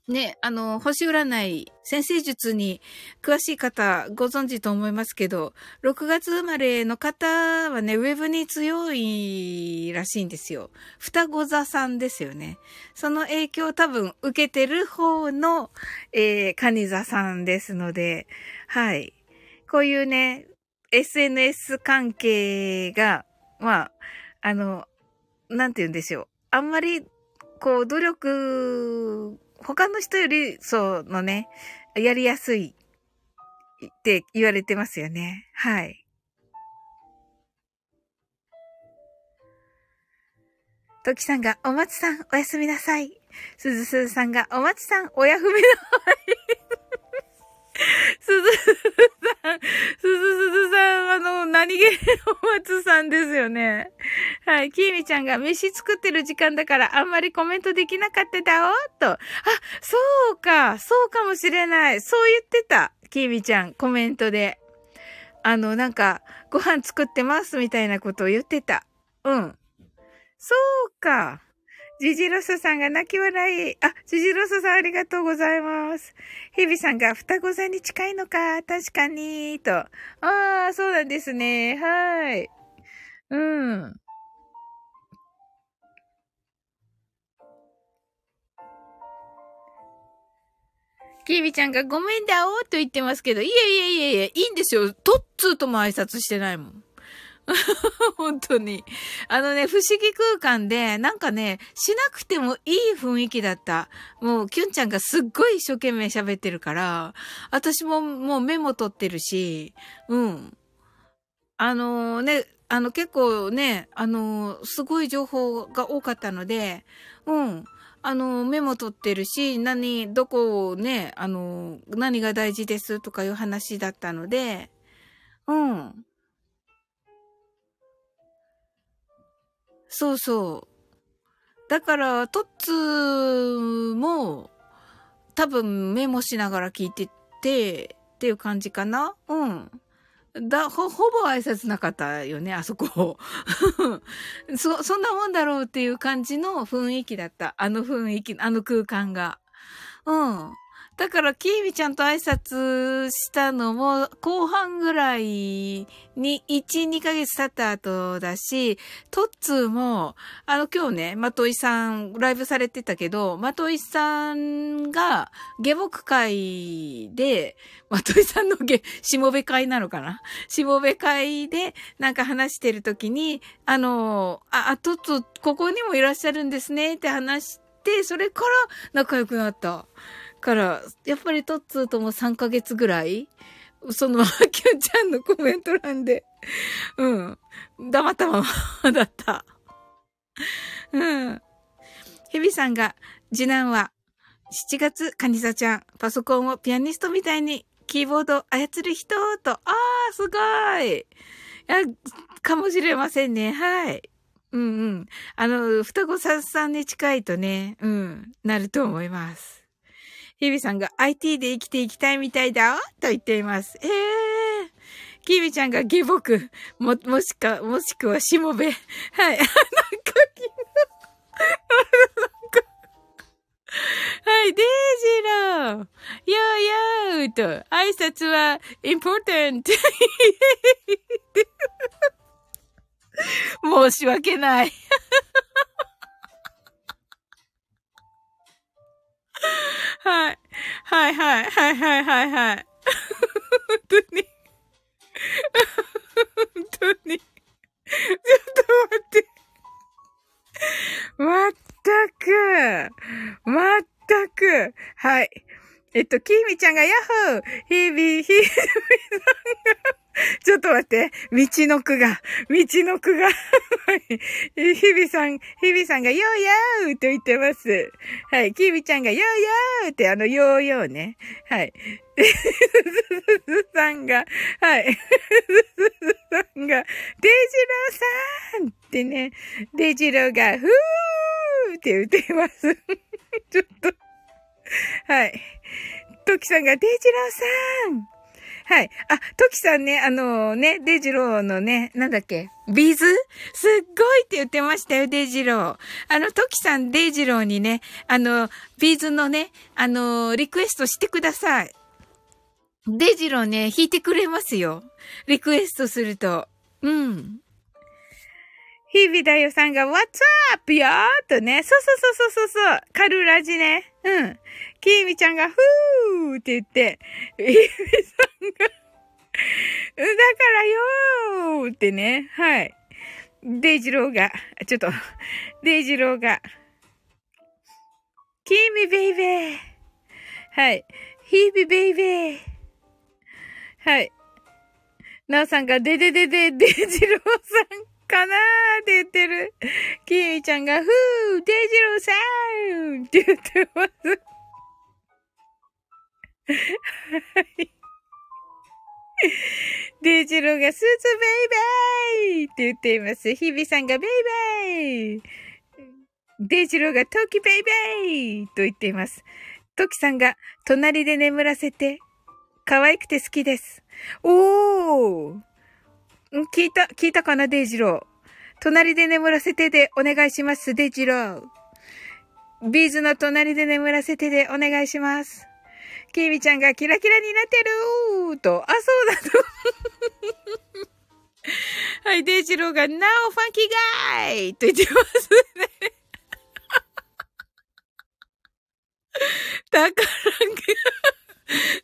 ー、ね、あの、星占い、先生術に詳しい方ご存知と思いますけど、6月生まれの方はね、ウェブに強いらしいんですよ。双子座さんですよね。その影響を多分受けてる方の、えー、カニ座さんですので、はい。こういうね、SNS 関係が、まあ、あの、なんて言うんでしょう。あんまり、こう、努力、他の人より、そうのね、やりやすいって言われてますよね。はい。トキさんが、お松さん、おやすみなさい。すずすずさんが、お松さん、おやふみなさい。すずさん、すずすずさん、あの、何気お松さんですよね。はい。きーみちゃんが飯作ってる時間だからあんまりコメントできなかっただおと。あ、そうか、そうかもしれない。そう言ってた。きーみちゃん、コメントで。あの、なんか、ご飯作ってますみたいなことを言ってた。うん。そうか。ジジロスさんが泣き笑い。あ、ジジロスさんありがとうございます。ヘビさんが双子座に近いのか、確かに、と。ああ、そうなんですね。はい。うん。キービちゃんがごめんだおーと言ってますけど、いえいえいえいえ、いいんですよ。トッツーとも挨拶してないもん。本当に。あのね、不思議空間で、なんかね、しなくてもいい雰囲気だった。もう、キュンちゃんがすっごい一生懸命喋ってるから、私ももうメモ取ってるし、うん。あのー、ね、あの結構ね、あのー、すごい情報が多かったので、うん。あの、メモ取ってるし、何、どこをね、あの、何が大事ですとかいう話だったので、うん。そうそう。だから、トッツーも、多分メモしながら聞いてて、っていう感じかなうん。だ、ほ、ほぼ挨拶なかったよね、あそこ。そ、そんなもんだろうっていう感じの雰囲気だった。あの雰囲気、あの空間が。うん。だから、きーみちゃんと挨拶したのも、後半ぐらいに、1、2ヶ月経った後だし、トッツーも、あの、今日ね、まといさん、ライブされてたけど、まといさんが、下木会で、まといさんの下、しもべ会なのかな？しもべ会で、なんか話してる時に、あの、あ、トッツー、ここにもいらっしゃるんですね、って話して、それから仲良くなった。から、やっぱりトッツーとも3ヶ月ぐらいその、キュンちゃんのコメント欄で、うん。黙ったままだった。うん。ヘビさんが、次男は、7月、カニサちゃん、パソコンをピアニストみたいにキーボード操る人と、あー、すごい。いや、かもしれませんね。はい。うんうん。あの、双子さんに近いとね、うん、なると思います。ヒビさんが IT で生きていきたいみたいだと言っています。ええー。キビちゃんが下僕、も、もしか、もしくはしもべ。はい。なんか、はい、デイジロー。よーよーと、挨拶は、important. 申し訳ない。はい。はいはい。はいはいはいはい。本当に。本当に。ちょっと待って。まったく。まったく。はい。えっと、きーみちゃんがヤッホーひび、ひびさんがちょっと待って。道の句が、道の句が。日々さん、日々さんが、よーやーと言ってます。はい。きびちゃんが、よーやーって、あの、よーよーね。はい。すずさんが、はい。すずさんが、デジローさんってね、デジローが、ふーって言ってます。ちょっと。はい。トキさんが、デイジローさんはい。あ、トキさんね、あのね、デイジローのね、なんだっけ、ビーズ？すっごいって言ってましたよ、デイジロー。あの、トキさん、デイジローにね、あの、ビーズのね、あの、リクエストしてください。デイジローね、弾いてくれますよ。リクエストすると。うん。日々だよさんが、What's up? よーとね。そうそうそうそうそうそう。カルラジね。うん。きーみちゃんが、ふーって言って、日々さんがだからよーってね。はい。デイジローが、ちょっと、デイジローが、キーミ baby。はい。ヒービ baby。はい。なおさんが、デデデデ、デイジローさん。かなーって言ってる。キミちゃんが、ふー、デジローさんって言ってます。はい。デジローがスーツベイベーって言っています。ヒビさんがベイベーデイジローがトキベイベーと言っています。トキさんが隣で眠らせて可愛くて好きです。おー聞いた、聞いたかな、デイジロー。隣で眠らせてでお願いします、デイジロー。ビーズの隣で眠らせてでお願いします。キーミちゃんがキラキラになってるーと、あ、そうだと。はい、デイジローが、なお funky guy と言ってますね。たからんが、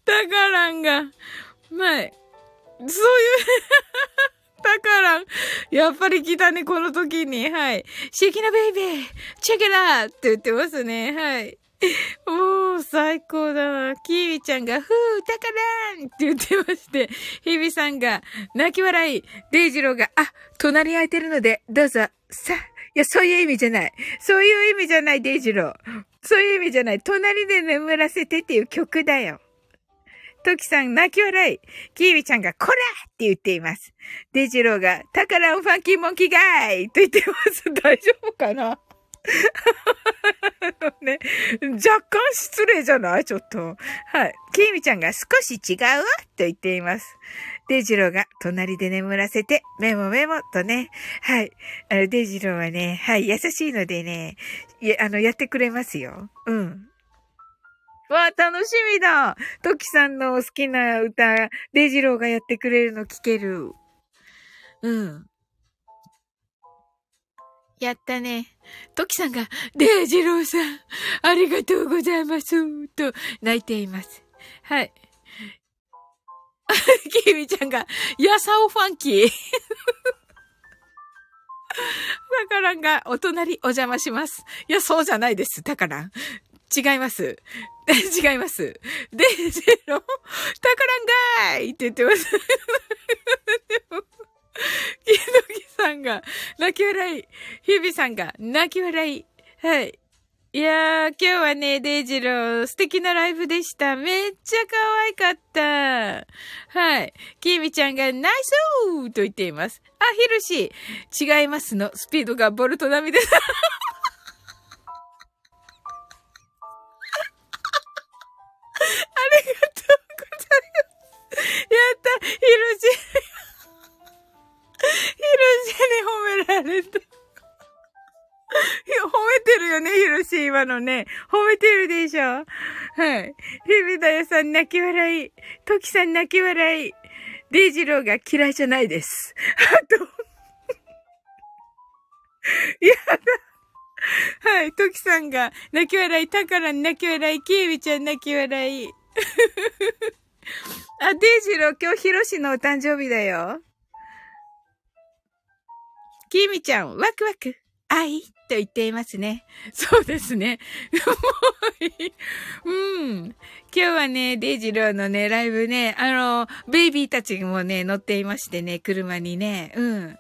たからんが、まい。そういうだから、やっぱり来たね、この時に。はい。シーキナベイベーチェケラーって言ってますね。はい。もう、最高だな。キービちゃんが、ふー、たからんって言ってまして、ヒビさんが、泣き笑い、デイジローが、あ、隣空いてるので、どうぞ、さ、いや、そういう意味じゃない。そういう意味じゃない、デイジロー。そういう意味じゃない。隣で眠らせてっていう曲だよ。トキさん泣き笑い。キービちゃんがこらって言っています。デジローがタカランファンキーモンキーガイと言ってます。大丈夫かな？ね、若干失礼じゃない？ちょっと。はい。キーミちゃんが少し違う？わと言っています。デジローが隣で眠らせて、メモメモとね。はい。あの、デジローはね、はい、優しいのでね、や、あの、やってくれますよ。うん。わあ、楽しみだトキさんの好きな歌、デジローがやってくれるの聞ける。うん。やったね。トキさんが、デイジローさん、ありがとうございます、と泣いています。はい。キミちゃんが、ヤサオファンキー。タカランがお隣お邪魔します。いや、そうじゃないです、タカラン。違います。違います。デイジロー、タカランガーイって言ってます。キドキさんが泣き笑い。ヒビさんが泣き笑い。はい。いやー、今日はね、デイジロー、素敵なライブでした。めっちゃ可愛かった。はい。キーミちゃんがナイスーと言っています。あ、ヒルシー、違いますの。スピードがボルト並みです。った、ヒルシー。ヒルシーに褒められた。褒めてるよね、ヒロシ、今のね。褒めてるでしょはい。ヒビダヤさん泣き笑い。トキさん泣き笑い。デイジローが嫌いじゃないです。あとやだ。はい。トキさんが泣き笑い。タカラン泣き笑い。キービちゃん泣き笑い。あ、デイジロー今日ヒロシのお誕生日だよ。キーミちゃん、ワクワク。愛と言っていますね。そうですね。うん。今日はね、デイジローのね、ライブね、あの、ベイビーたちもね、乗っていましてね、車にね、うん。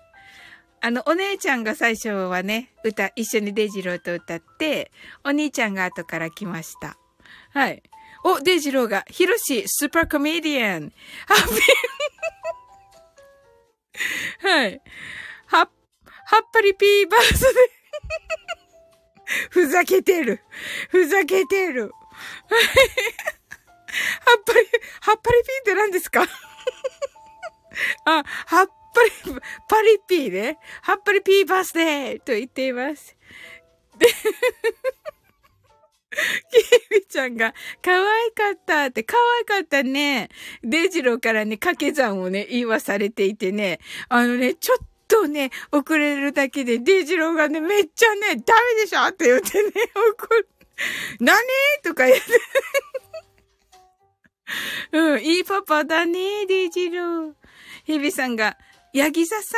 あの、お姉ちゃんが最初はね、歌、一緒にデイジローと歌って、お兄ちゃんが後から来ました。はい。お、デイジローが、ヒロシ、 super comedian。ハッピー。はい。ハッはっぱりピーバースでふざけてる。ふざけてる。はっぱり、はっぱりピーって何ですか？あ、はっぱり、パリピーね。はっぱりピーバースデーと言っています。で、キミちゃんが、可愛かったって、可愛かったね。デジローからね、掛け算をね、言わされていてね、あのね、ちょっとね、遅れるだけで、デジローがね、めっちゃね、ダメでしょって言ってね、怒る。何？とか言って。うん、いいパパだね、デジロー。ヘビさんが、ヤギ座さ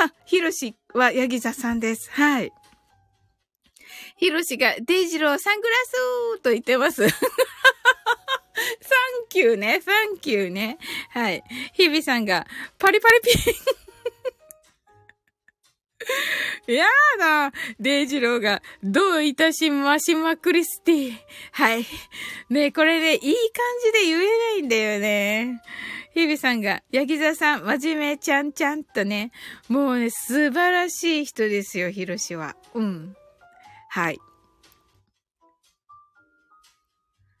ん？あ、ヒロシはヤギ座さんです。はい。ヒロシが、デイジローサングラスと言ってます。サンキューね、サンキューね。はい。ヒビさんが、パリパリピン。やだ。デイジローが、どういたしましまクリスティ。はい。ねこれで、いい感じで言えないんだよね。ヒビさんが、ヤギ座さん、真面目ちゃんちゃんとね、もうね、素晴らしい人ですよ、ヒロシは。うん。はい。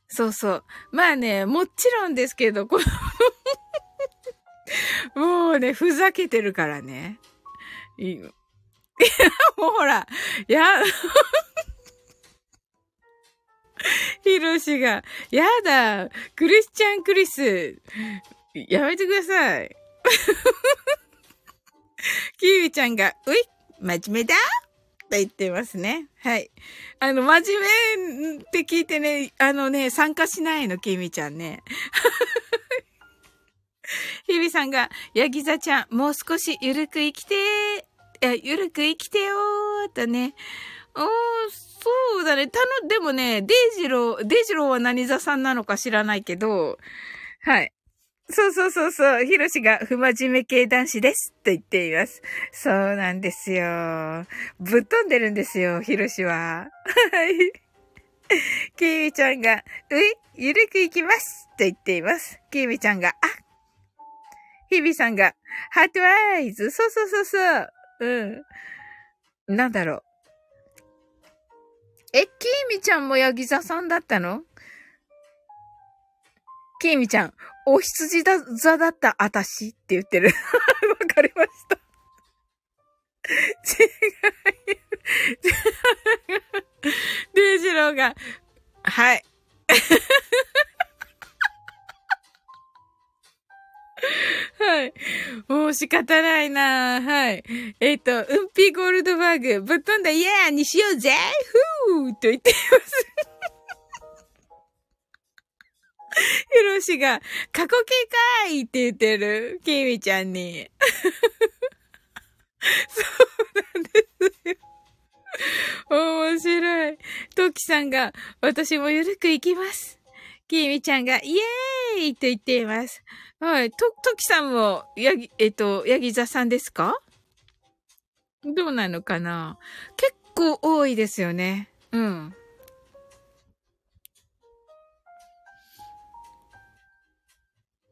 そうそう。まあね、もちろんですけど、この もうね、ふざけてるからね。いい もうほら、や、ヒロシが、やだ、クリスチャンクリス、やめてください。キーウちゃんが、うい、真面目だ言ってますね。はい。あの、真面目って聞いてね、あのね、参加しないの、キミちゃんね。ヒビさんが、ヤギ座ちゃん、もう少しゆるく生きてー。ゆるく生きてよーとね。おー、そうだね。たの、でもね、デイジロー、デイジローは何座さんなのか知らないけど、はい。そうそうそうそう、ヒロシが不真面目系男子ですと言っています。そうなんですよ。ぶっ飛んでるんですよ、ヒロシは。はい。キーミちゃんが、うい、ゆるくいきますと言っています。キーミちゃんが、あヒビさんが、ハートアイズそうそうそうそう。うん。なんだろう。え、キーミちゃんもヤギ座さんだったの？キーミちゃん、お羊だ、座だったあたしって言ってる。わかりました。違う。デイジローが、はい。はい。もう仕方ないなはい。えっ、ー、と、うんぴゴールドバーグ、ぶっ飛んだイエーにしようぜふーと言っています。ヒロシが、過去形かいって言ってる。キミちゃんに。そうなんですよ。面白い。トキさんが、私もゆるく行きます。キミちゃんが、イエーイと言っています。はい。と、トキさんも、やぎ、えっと、ヤギ座さんですか？どうなのかな？結構多いですよね。うん。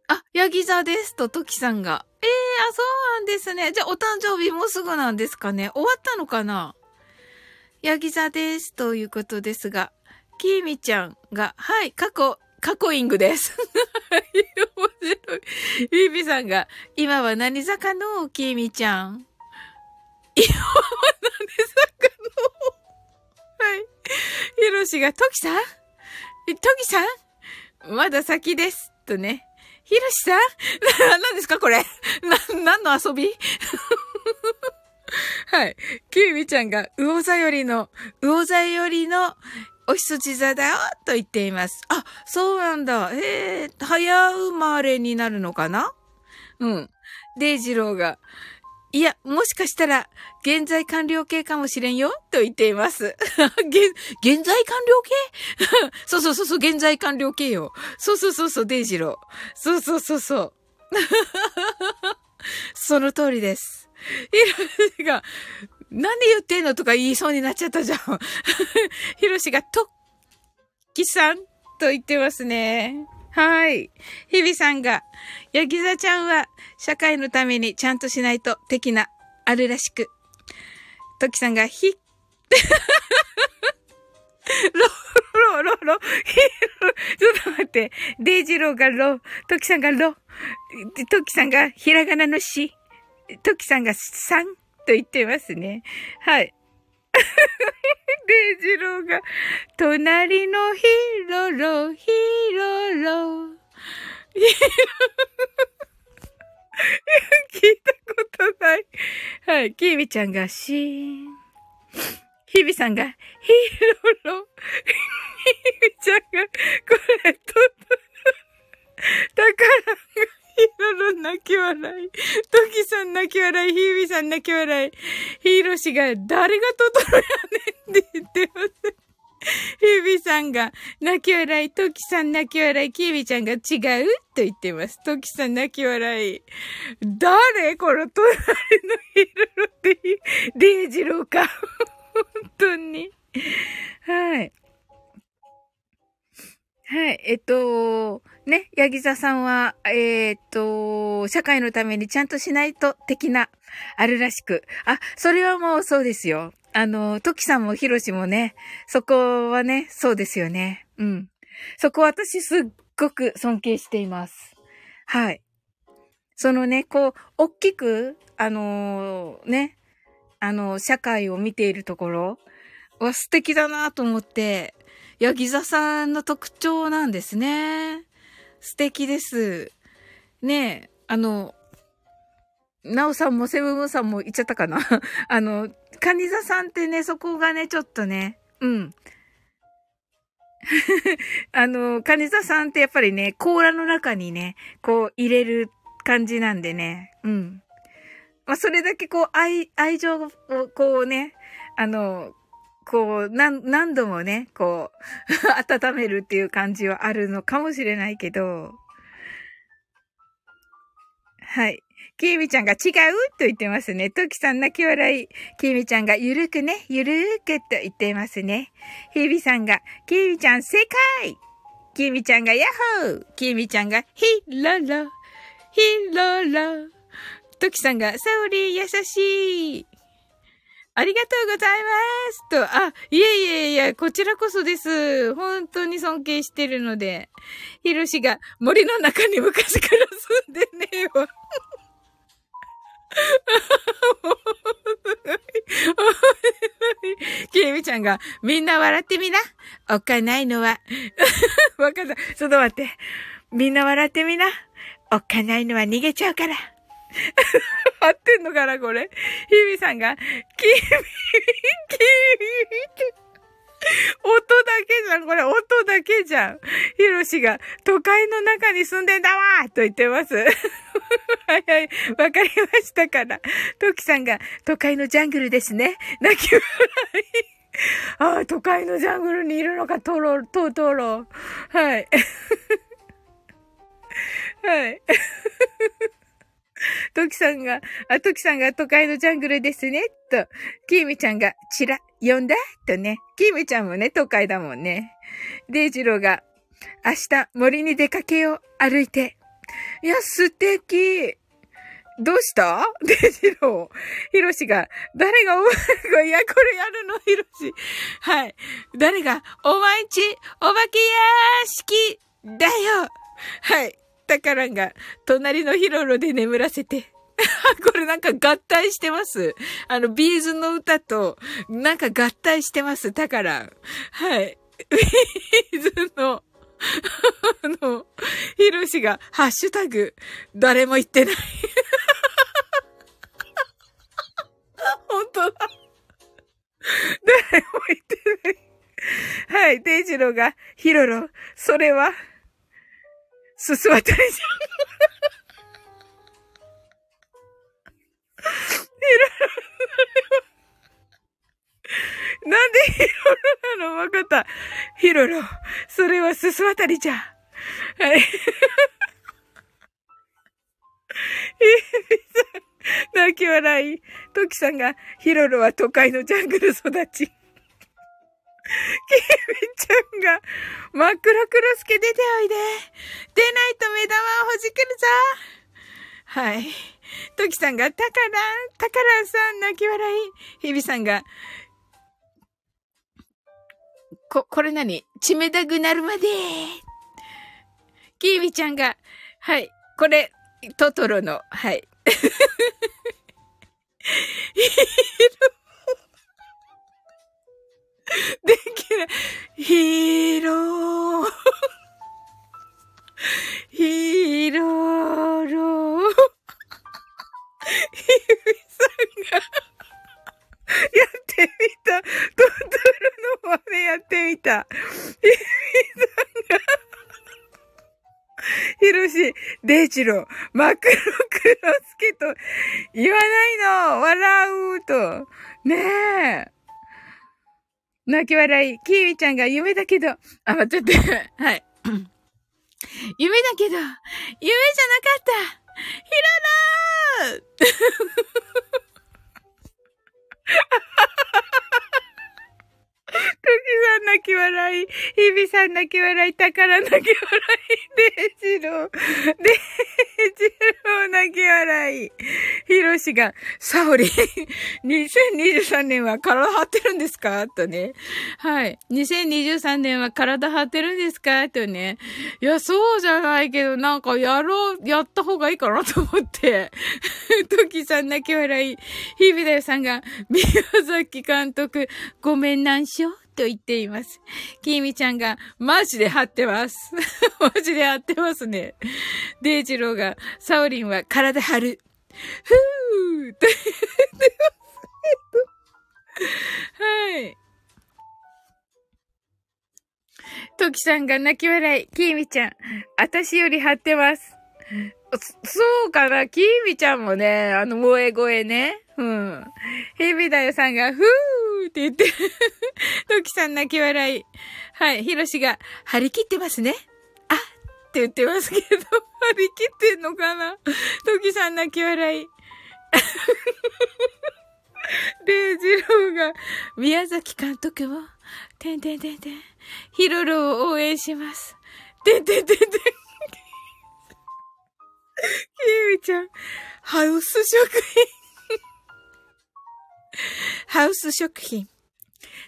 あ、ヤギ座ですと、トキさんが。ええー、あ、そうなんですね。じゃあ、お誕生日もうすぐなんですかね。終わったのかな？ヤギ座です。ということですが、キーミちゃんが、はい、過去、過去イングです。面白い。ビビさんが、今は何坂の？キーミちゃん。今は何坂の？はい。ヒロシが、トキさん？トキさん？まだ先です。とね。ひろしさん？何ですかこれ？な、何の遊び？はい。キーミちゃんが、魚座よりの、魚座よりの、お羊座だよと言っています。あ、そうなんだ。ええー、早生まれになるのかな？うん。デイジローが、いや、もしかしたら、現在完了形かもしれんよ、と言っています。現、現在完了形？そうそうそうそう、現在完了形よ。そうそうそうそう、デイジロー。そうそうそうそう。その通りです。ひろしが、なんで言ってんのとか言いそうになっちゃったじゃん。ひろしが、とっきさんと言ってますね。はい。日々さんが、ヤギ座ちゃんは社会のためにちゃんとしないと的な、あるらしく。トキさんが、ひ、ロ、ロ、ロ、ロ、ヒロ、ちょっと待って。デイジローがロ、トキさんがロ、トキさんがひらがなのし、トキさんがさんと言ってますね。はい。デイジローが、隣のヒロロ、ヒロロ。聞いたことない。はい。キービちゃんがシーン。ヒビさんがヒロロ。ヒビちゃんが、これ、と、宝がヒヒロロ泣き笑い。トキさん泣き笑い。ヒービーさん泣き笑い。ヒーロシが誰がトトロやねんって言ってます。ヒービーさんが泣き笑い。トキさん泣き笑い。キービーちゃんが違うと言ってます。トキさん泣き笑い。誰この隣のヒーロロって、デイジローか。本当に。はい。はい。えっと、ね、ヤギ座さんは、えー、っと、社会のためにちゃんとしないと的な、あるらしく。あ、それはもうそうですよ。あの、トキさんもヒロシもね、そこはね、そうですよね。うん。そこ私すっごく尊敬しています。はい。そのね、こう、大きく、あのー、ね、あの、社会を見ているところは素敵だなと思って、ヤギ座さんの特徴なんですね。素敵です。ねえ、あの、なおさんもセブンさんも言っちゃったかな？あの、カニ座さんってね、そこがね、ちょっとね、うん。あの、カニ座さんってやっぱりね、甲羅の中にね、こう入れる感じなんでね、うん。まあ、それだけこう、愛、愛情をこうね、あの、こう、何、何度もね、こう、温めるっていう感じはあるのかもしれないけど、はい。きーみちゃんが違うと言ってますね。トキさん泣き笑い。きーみちゃんがゆるくね、ゆるーくと言ってますね。ひびさんが、きーみちゃん正解きーみちゃんがヤッホーきーみちゃんがヒロロ、ヒロロ。トキさんがサオリー優しい。ありがとうございますと、あ、いえいえいえ、こちらこそです。本当に尊敬してるので。ひろしが森の中に昔から住んでねえわ。きえみちゃんが、みんな笑ってみな。おっかないのは。わかった。ちょっと待って。みんな笑ってみな。おっかないのは逃げちゃうから。合ってんのかなこれ。ひびさんが、きみ、きみ、き、音だけじゃん、これ音だけじゃん。ひろしが都会の中に住んでんだわと言ってます。はいはい、わかりましたから。トキさんが都会のジャングルですね。泣き笑い。ああ、都会のジャングルにいるのか、トロ、トトロ。はい。はい。トキさんが、あ、トキさんが都会のジャングルですね、と、キーミちゃんが、ちら、呼んだ？とね、キーミちゃんもね、都会だもんね。デイジローが、明日森に出かけよう、歩いて。いや、素敵。どうした？デイジロー。ヒロシが、誰がお前が、いや、これやるの、ヒロシ。はい。誰が、お前んち、お化け屋敷だよ。はい。タカランが隣のヒロロで眠らせて。これなんか合体してます。あの、ビーズの歌と、なんか合体してます、タカラン。はい。ビーズの、あの、ヒロシが、ハッシュタグ、誰も言ってない。本当だ。誰も言ってない。はい、デイジロが、ヒロロ、それは、すすわたりじゃん。なんでヒロロなの？わかった。ヒロロ。それはすすわたりじゃん。はい。泣き笑い。トキさんが、ヒロロは都会のジャングル育ち。キミちゃんが、真っ黒クロスケ出ておいで。出ないと目玉をほじくるぞ。はい。トキさんが、タカラン、タカランさん、泣き笑い。ヒビさんが、こ、これ何？血めだぐなるまで。キービちゃんが、はい。これ、トトロの、はい。できない。ヒーロー。ヒーローロー。ひみさんが、やってみた。トントロの真似やってみた。ひみさんが、ひろし、デイチロー、マクロクロスケと言わないの笑うと。ねえ。泣き笑い。キーウィちゃんが夢だけど、あ、待ってって。はい。夢だけど、夢じゃなかったヒロロトキさん泣き笑い、ヒビさん泣き笑い、宝泣き笑い、デイジロー、デイジロー泣き笑い、ヒロシが、サオリン、2023年は体張ってるんですか？とね。はい。2023年は体張ってるんですか？とね。いや、そうじゃないけど、なんかやろう、やった方がいいかなと思って。トキさん泣き笑い、ヒビダヨさんが、宮崎監督、ごめんなんしょ？と言っています。きみちゃんが、マジで張ってます。マジで張ってますね。デイジローが、サオリンは体張る。ふーと言ってます。はい。トキさんが泣き笑い。キーミちゃん。私より張ってます。そうかな？キーミちゃんもね、あの、萌え声ね。うん。ヘビダヨさんが、ふーって言ってトキさん泣き笑い。はい。ヒロシが、張り切ってますね。あって言ってますけど、張り切ってんのかなトキさん泣き笑い。デイジローが、宮崎監督も、てんてんてんてん、ヒロロを応援します。てんてんてんてん。キミちゃん、ハウス食品。ハウス食品。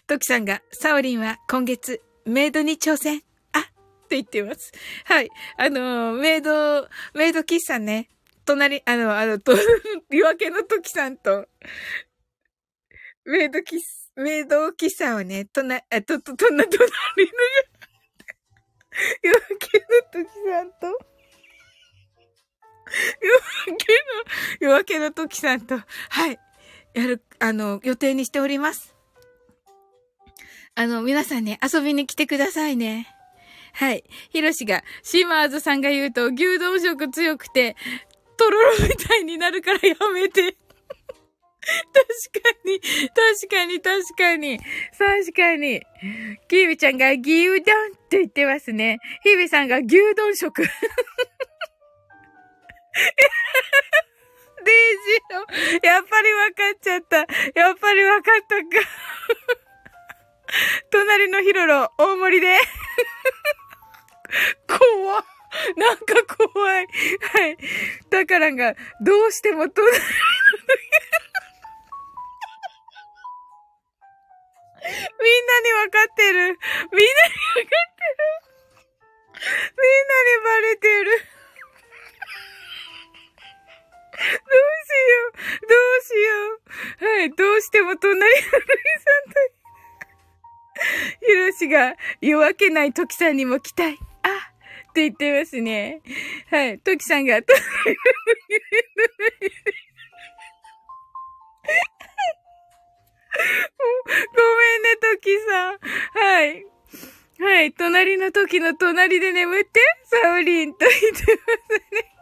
トキさんが、サオリンは今月、メイドに挑戦。あって言ってます。はい。あのメイド、メイド喫茶ね。隣、あの、あの、と、夜明けの時さんと、メイドキス、メイド喫茶をね、隣、あ、と、と、と、隣の、夜明けの時さんと、夜明けの、夜明けの時さんと、はい、やる、あの、予定にしております。あの、皆さんね、遊びに来てくださいね。はい。ヒロシが、シマーズさんが言うと、牛丼色強くて、とろろみたいになるからやめて。確かに、確かに、確かに、確かに。キービちゃんが牛丼って言ってますね。ヒビさんが牛丼食。デイジロやっぱり分かっちゃった。やっぱり分かったか。隣のヒロロ、大盛りで。怖っ。なんか怖い。はい。だからが、どうしても隣のみんなにわかってる。みんなにわかってる。みんなにバレてる。どうしよう。どうしよう。はい。どうしても隣のルイさんとヒロシが夜明けないトキさんにも期待。あって言ってますね。はい。トキさんが、ごめんね、トキさん。はい。はい。隣の時の隣で眠って、サウリンと言ってますね。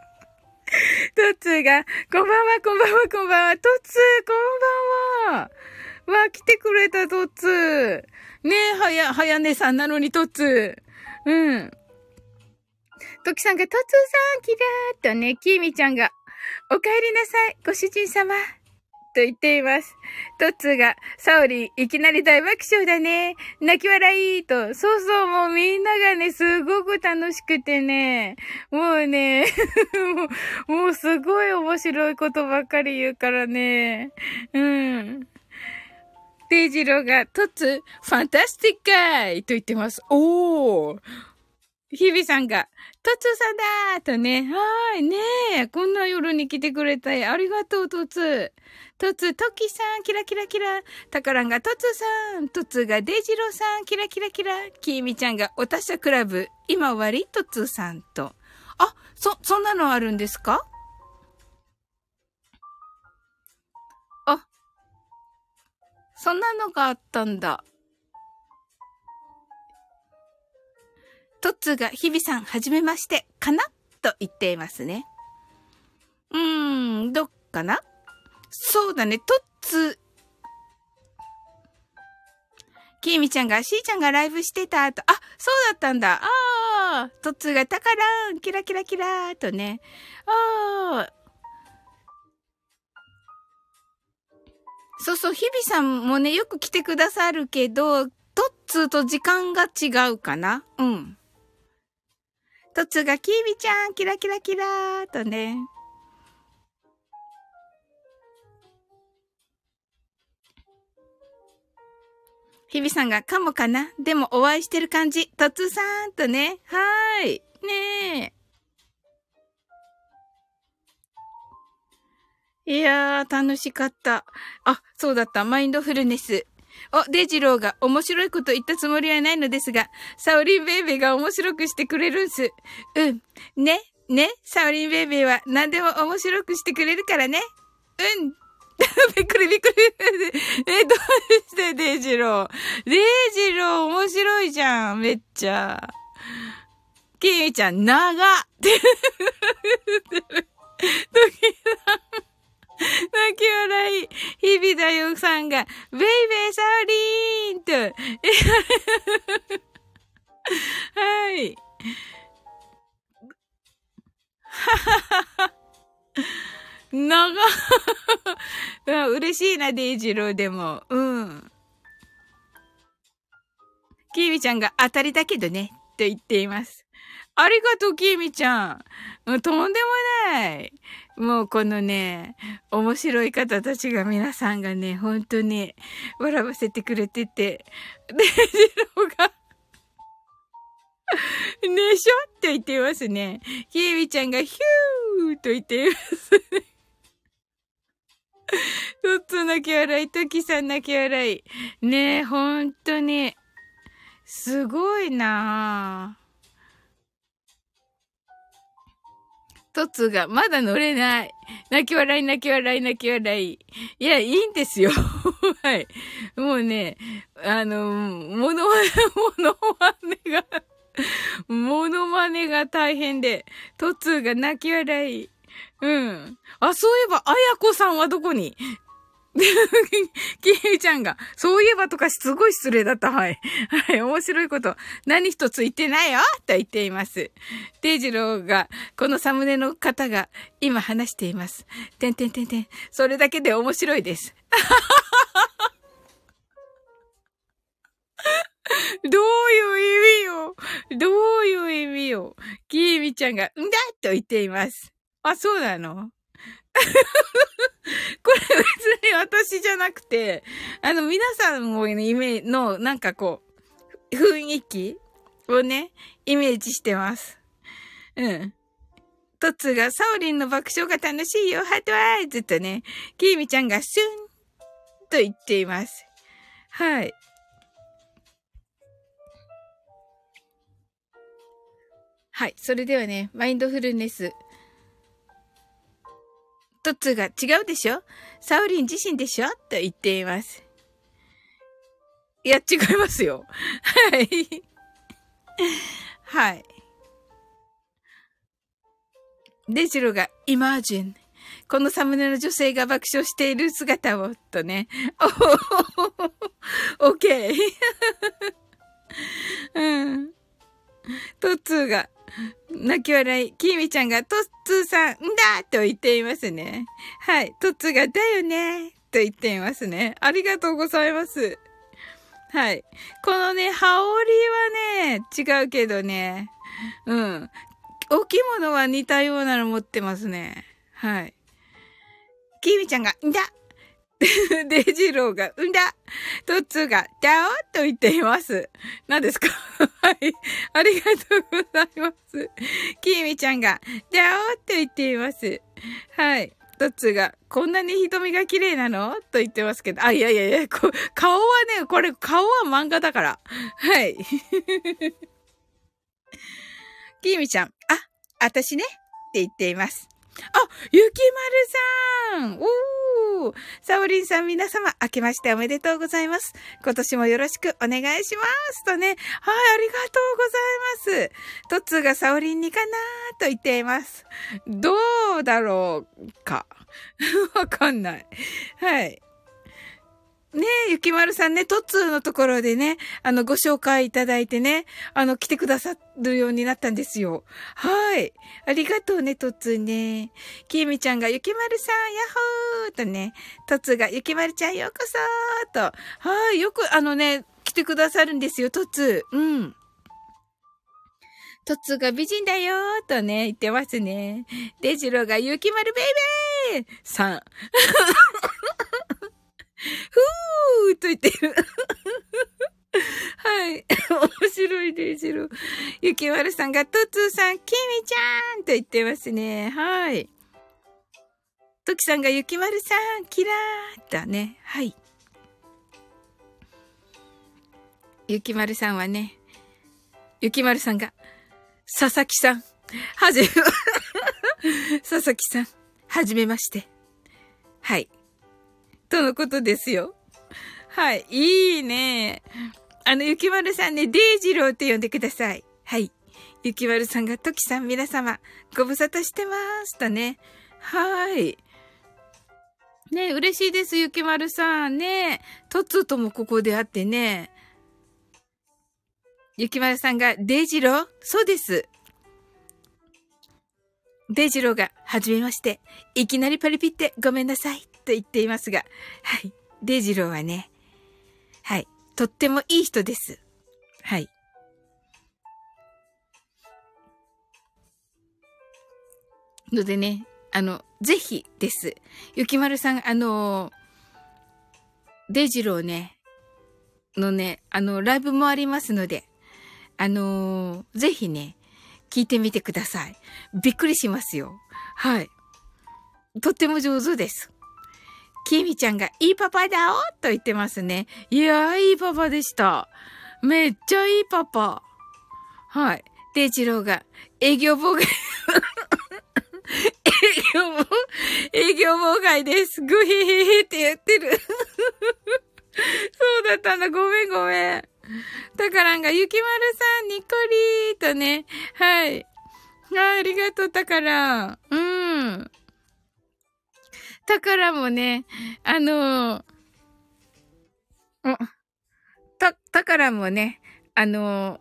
トッツーが、こんばんは、こんばんは、こんばんは。トッツー、こんばんは。わ、来てくれた、トッツー。ねえ、はや、はやねさんなのに、トツー。うん。トキさんが、トツーさん、キラーっとね、キーミちゃんが、お帰りなさい、ご主人様。と言っています。トッツーが、サオリ、いきなり大爆笑だね。泣き笑いと。そうそう、もうみんながね、すごく楽しくてね。もうね、もう、もうすごい面白いことばっかり言うからね。うん。デイジローが、トツ、ファンタスティックかいと言ってます。おー。ヒビさんが、トツさんだーとね、はーい、ねえ、こんな夜に来てくれたい。ありがとう、トツ。トツ、トキさん、キラキラキラ。タカランがトツさん。トツがデジロさん、キラキラキラ。キーミちゃんが、お達者クラブ、今終わりトツさんと。あ、そ、そんなのあるんですか？あそんなのがあったんだ。トッツーが日々さん、はじめまして、かな？と言っていますね。うーん、どっかな？そうだね、トッツー。きーみちゃんが、しーちゃんがライブしてたと、あ、そうだったんだ。ああ、トッツがたからん、キラキラキラーとね。ああ、そうそう、日々さんもね、よく来てくださるけど、トッツーと時間が違うかなうん。トッツーがキービちゃん、キラキラキラーとね。日々さんがかもかな？でもお会いしてる感じ。トッツーさんとね。はーい。ねえ。いやー、楽しかった。あ、そうだった。マインドフルネス。お、デジローが面白いこと言ったつもりはないのですが、サオリンベイベーが面白くしてくれるんす。うん。ね、ね、サオリンベイベーは何でも面白くしてくれるからね。うん。びっくりびっくり。え、どうしてデイジローデイジロー面白いじゃん。めっちゃ。キミちゃん、長って。時さん。泣き笑い。日々だよさんが、ベイベーサーリーンと。はい。はははは。長 嬉しいな、デイジローでも。うん。キーミちゃんが当たりだけどね、と言っています。ありがとう、キーミちゃん。とんでもない。もうこのね、面白い方たちが皆さんがね、ほんとね、笑わせてくれてて、で、ジローが ねしょって言ってますね。きえみちゃんがヒューと言っていますね。とっつ泣き笑い、ときさん泣き笑い。ねえ、ほんとに。すごいなぁ。トツが、まだ乗れない。泣き笑い、泣き笑い、泣き笑い。いや、いいんですよ。はい。もうね、あの、モノマネ、モノマネが、モノマネが大変で、トツが泣き笑い。うん。あ、そういえば、あやこさんはどこに？キーちゃんが、そういえばとかすごい失礼だった。はい。はい、面白いこと。何一つ言ってないよと言っています。デイジローが、このサムネの方が今話しています。てんてんてんてん。それだけで面白いです。どういう意味よどういう意味よキーミちゃんが、んだと言っています。あ、そうなの？これ別に私じゃなくて、あの皆さんもイメのなんかこう、雰囲気をね、イメージしてます。うん。トツがサオリンの爆笑が楽しいよ、ハートワイズとね、キーミちゃんがシュンと言っています。はい。はい。それではね、マインドフルネストッツが違うでしょ？サウリン自身でしょ？と言っています。いや、違いますよ。はい。はい。デジロがイマージン。このサムネの女性が爆笑している姿を、とね。オッケー。うん。トッツーが、泣き笑い、きーみちゃんが、トッツーさん、んだと言っていますね。はい。トッツーが、だよねと言っていますね。ありがとうございます。はい。このね、羽織はね、違うけどね。うん。お着物は似たようなの持ってますね。はい。きーみちゃんが、んだデジローが、うんだトッツーが、だおと言っています。何ですか？はい。ありがとうございます。キーミちゃんが、だおと言っています。はい。トッツーが、こんなに瞳が綺麗なの？と言ってますけど、あ、いやいやいや、こ顔はね、これ、顔は漫画だから。はい。キーミちゃん、あ、私ねって言っています。あ、ゆきまるさんおーサオリンさん皆様、明けましておめでとうございます。今年もよろしくお願いします。とね、はい、ありがとうございます。トッツーがサオリンにかなーと言っています。どうだろうか。わかんない。はい。ねえ、ゆきまるさんね、トッツーのところでね、あの、ご紹介いただいてね、あの、来てくださるようになったんですよ。はい。ありがとうね、トッツーね。きえみちゃんが、ゆきまるさん、やっほーとね、トッツーが、ゆきまるちゃんようこそーと。はい。よく、あのね、来てくださるんですよ、トッツー。うん。トッツーが美人だよーとね、言ってますね。デジローが、ゆきまるベイベーさん。ふーと言ってる。はい。面白いでしろ。ゆきまるさんが、トツーさん、きみちゃんと言ってますね。はい。ときさんが、ゆきまるさん、キラーだね。はい。ゆきまるさんはね、ゆきまるさんが、佐々木さん、はじめ、佐々木さん、はじめまして。はい。とのことですよ。はい。いいね。あの、ゆきまるさんね、デイジローって呼んでください。はい。ゆきまるさんが、ときさん皆様、ご無沙汰してます。とね。はい。ね嬉しいです、ゆきまるさん。ねとつともここで会ってね。ゆきまるさんが、デイジロー？そうです。デイジローが、はじめまして。いきなりパリピってごめんなさい。と言っていますが、はい。デジローはね、はい。とってもいい人です。はい。のでね、あの、ぜひです。ゆきまるさん、あの、デジローね、のね、あの、ライブもありますので、あのぜひね、聞いてみてください。びっくりしますよ。はい。とっても上手です。きみちゃんがいいパパだおと言ってますね。いやー、いいパパでした。めっちゃいいパパ。はい。で、一郎が営業妨害営業、営業妨害です。グヒヒヒって言ってる。そうだったんだ。ごめんごめん。たからんが、ゆきまるさん、にっこりーとね。はい。はい、ありがとう、たから。うん。たからもね、あのー、た、たからもね、あのー、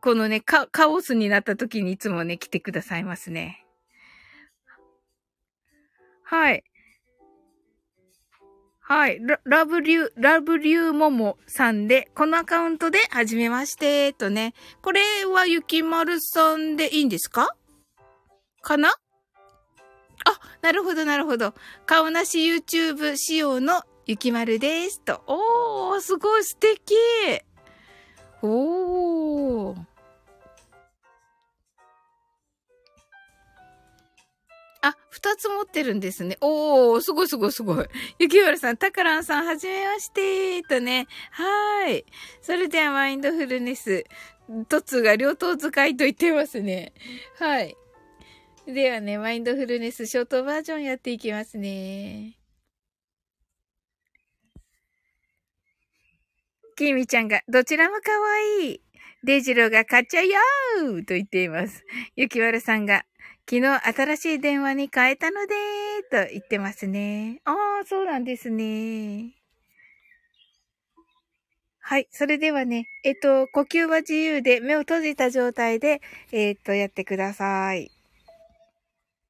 このね、カ、カオスになった時にいつもね、来てくださいますね。はい。はい。ララブリュー、ラブリューモモさんで、このアカウントで、はじめまして、とね。これはゆきまるさんでいいんですか？かな、なるほど、なるほど。顔なし YouTube 仕様のゆきまるです。と。おー、すごい素敵。おー。あ、二つ持ってるんですね。おー、すごいすごいすごい。ゆきわるさん、たからんさん、はじめまして、とね。はーい。それでは、マインドフルネス。トツが両党使いと言ってますね。はい。ではね、マインドフルネスショートバージョンやっていきますね。きみちゃんが、どちらもかわいい。デジローが買っちゃうよーと言っています。ゆきわるさんが、昨日新しい電話に変えたのでーと言ってますね。ああ、そうなんですね。はい。それではね、えっと、呼吸は自由で目を閉じた状態で、えっと、やってください。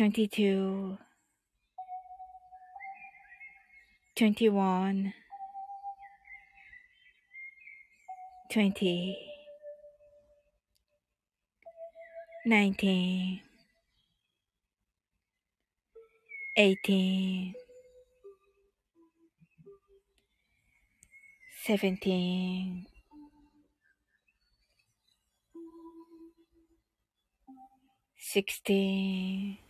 22 21 20 19 18 17 16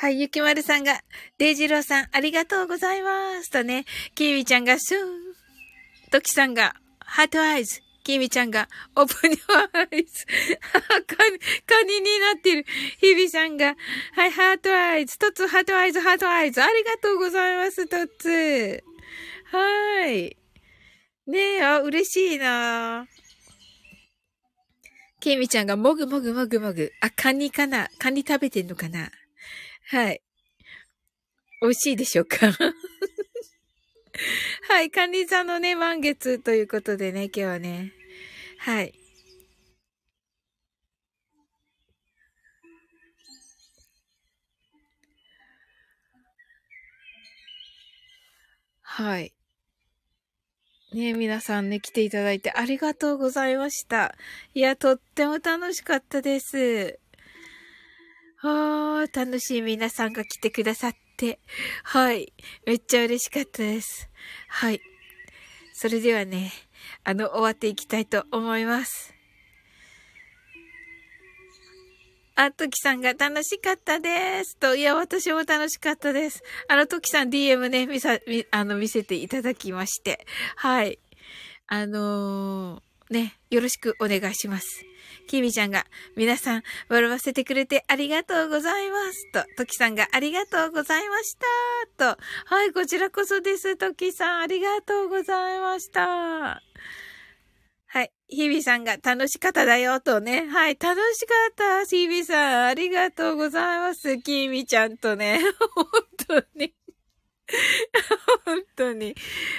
はい、ゆきまるさんが、デイジローさん、ありがとうございます。とね、キーミちゃんが、スーン。トキさんが、ハートアイズ。キーミちゃんが、オープニュアイズ。カニ、カニになってる。ヒビさんが、はい、ハートアイズ。トツ、ハートアイズ、ハートアイズ。ありがとうございます、トツ。はーい。ねえ、あ、嬉しいなケイミちゃんがもぐもぐもぐもぐ。あ、カニかな？カニ食べてんのかな？はい。美味しいでしょうか？はい。カニ座のね、満月ということでね、今日はね。はい。はい。ね皆さんね、来ていただいてありがとうございました。いや、とっても楽しかったです。あ、楽しい皆さんが来てくださって。はい。めっちゃ嬉しかったです。はい。それではね、あの、終わっていきたいと思います。あ、トキさんが楽しかったです。と、いや、私も楽しかったです。あの、トキさん DM ね、見さ、見、あの、見せていただきまして。はい。あのー、ね、よろしくお願いします。キミちゃんが、皆さん、笑わせてくれてありがとうございます。と、トキさんがありがとうございました。と、はい、こちらこそです。トキさん、ありがとうございました。はい。日々さんが楽しかっただよとね。はい。楽しかった。日々さん、ありがとうございます。きみちゃんとね。本当に。本当に。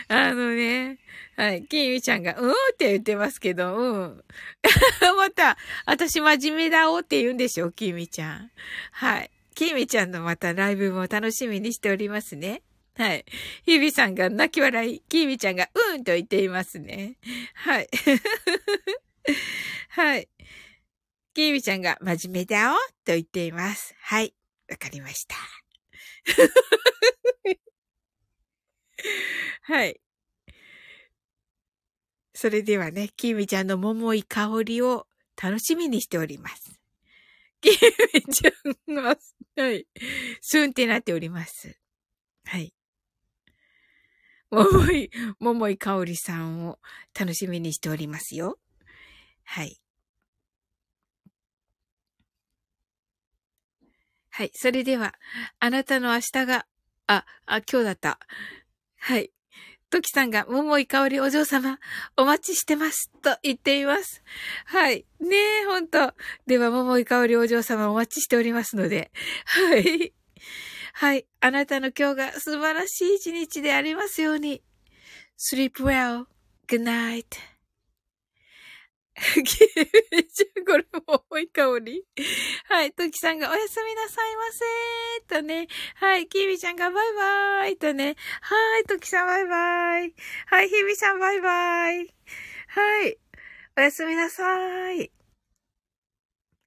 あのね。はい。きみちゃんが、うんって言ってますけど、うん。また、私真面目だおって言うんでしょきみちゃん。はい。きみちゃんのまたライブも楽しみにしておりますね。はい。ひびさんが泣き笑い、きみちゃんがうんと言っていますね。はい。はい。きみちゃんが真面目だよと言っています。はい。わかりました。はい。それではね、きみちゃんの桃い香りを楽しみにしております。きみちゃんが、はい。スンってなっております。はい。桃井、桃井かおりさんを楽しみにしておりますよ。はい。はい。それでは、あなたの明日が、あ、あ、今日だった。はい。トキさんが、桃井かおりお嬢様、お待ちしてます。と言っています。はい。ねえ、ほんと。では、桃井かおりお嬢様、お待ちしておりますので。はい。はい。あなたの今日が素晴らしい一日でありますように。sleep well.good night. Well. good night. これも重い香り。はい。トキさんがおやすみなさいませーとね。はい。キービちゃんがバイバーイとね。はい。トキさんバイバイ。はい。ヒビさんバイバイ。はい。おやすみなさい。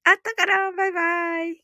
あったからバイバイ。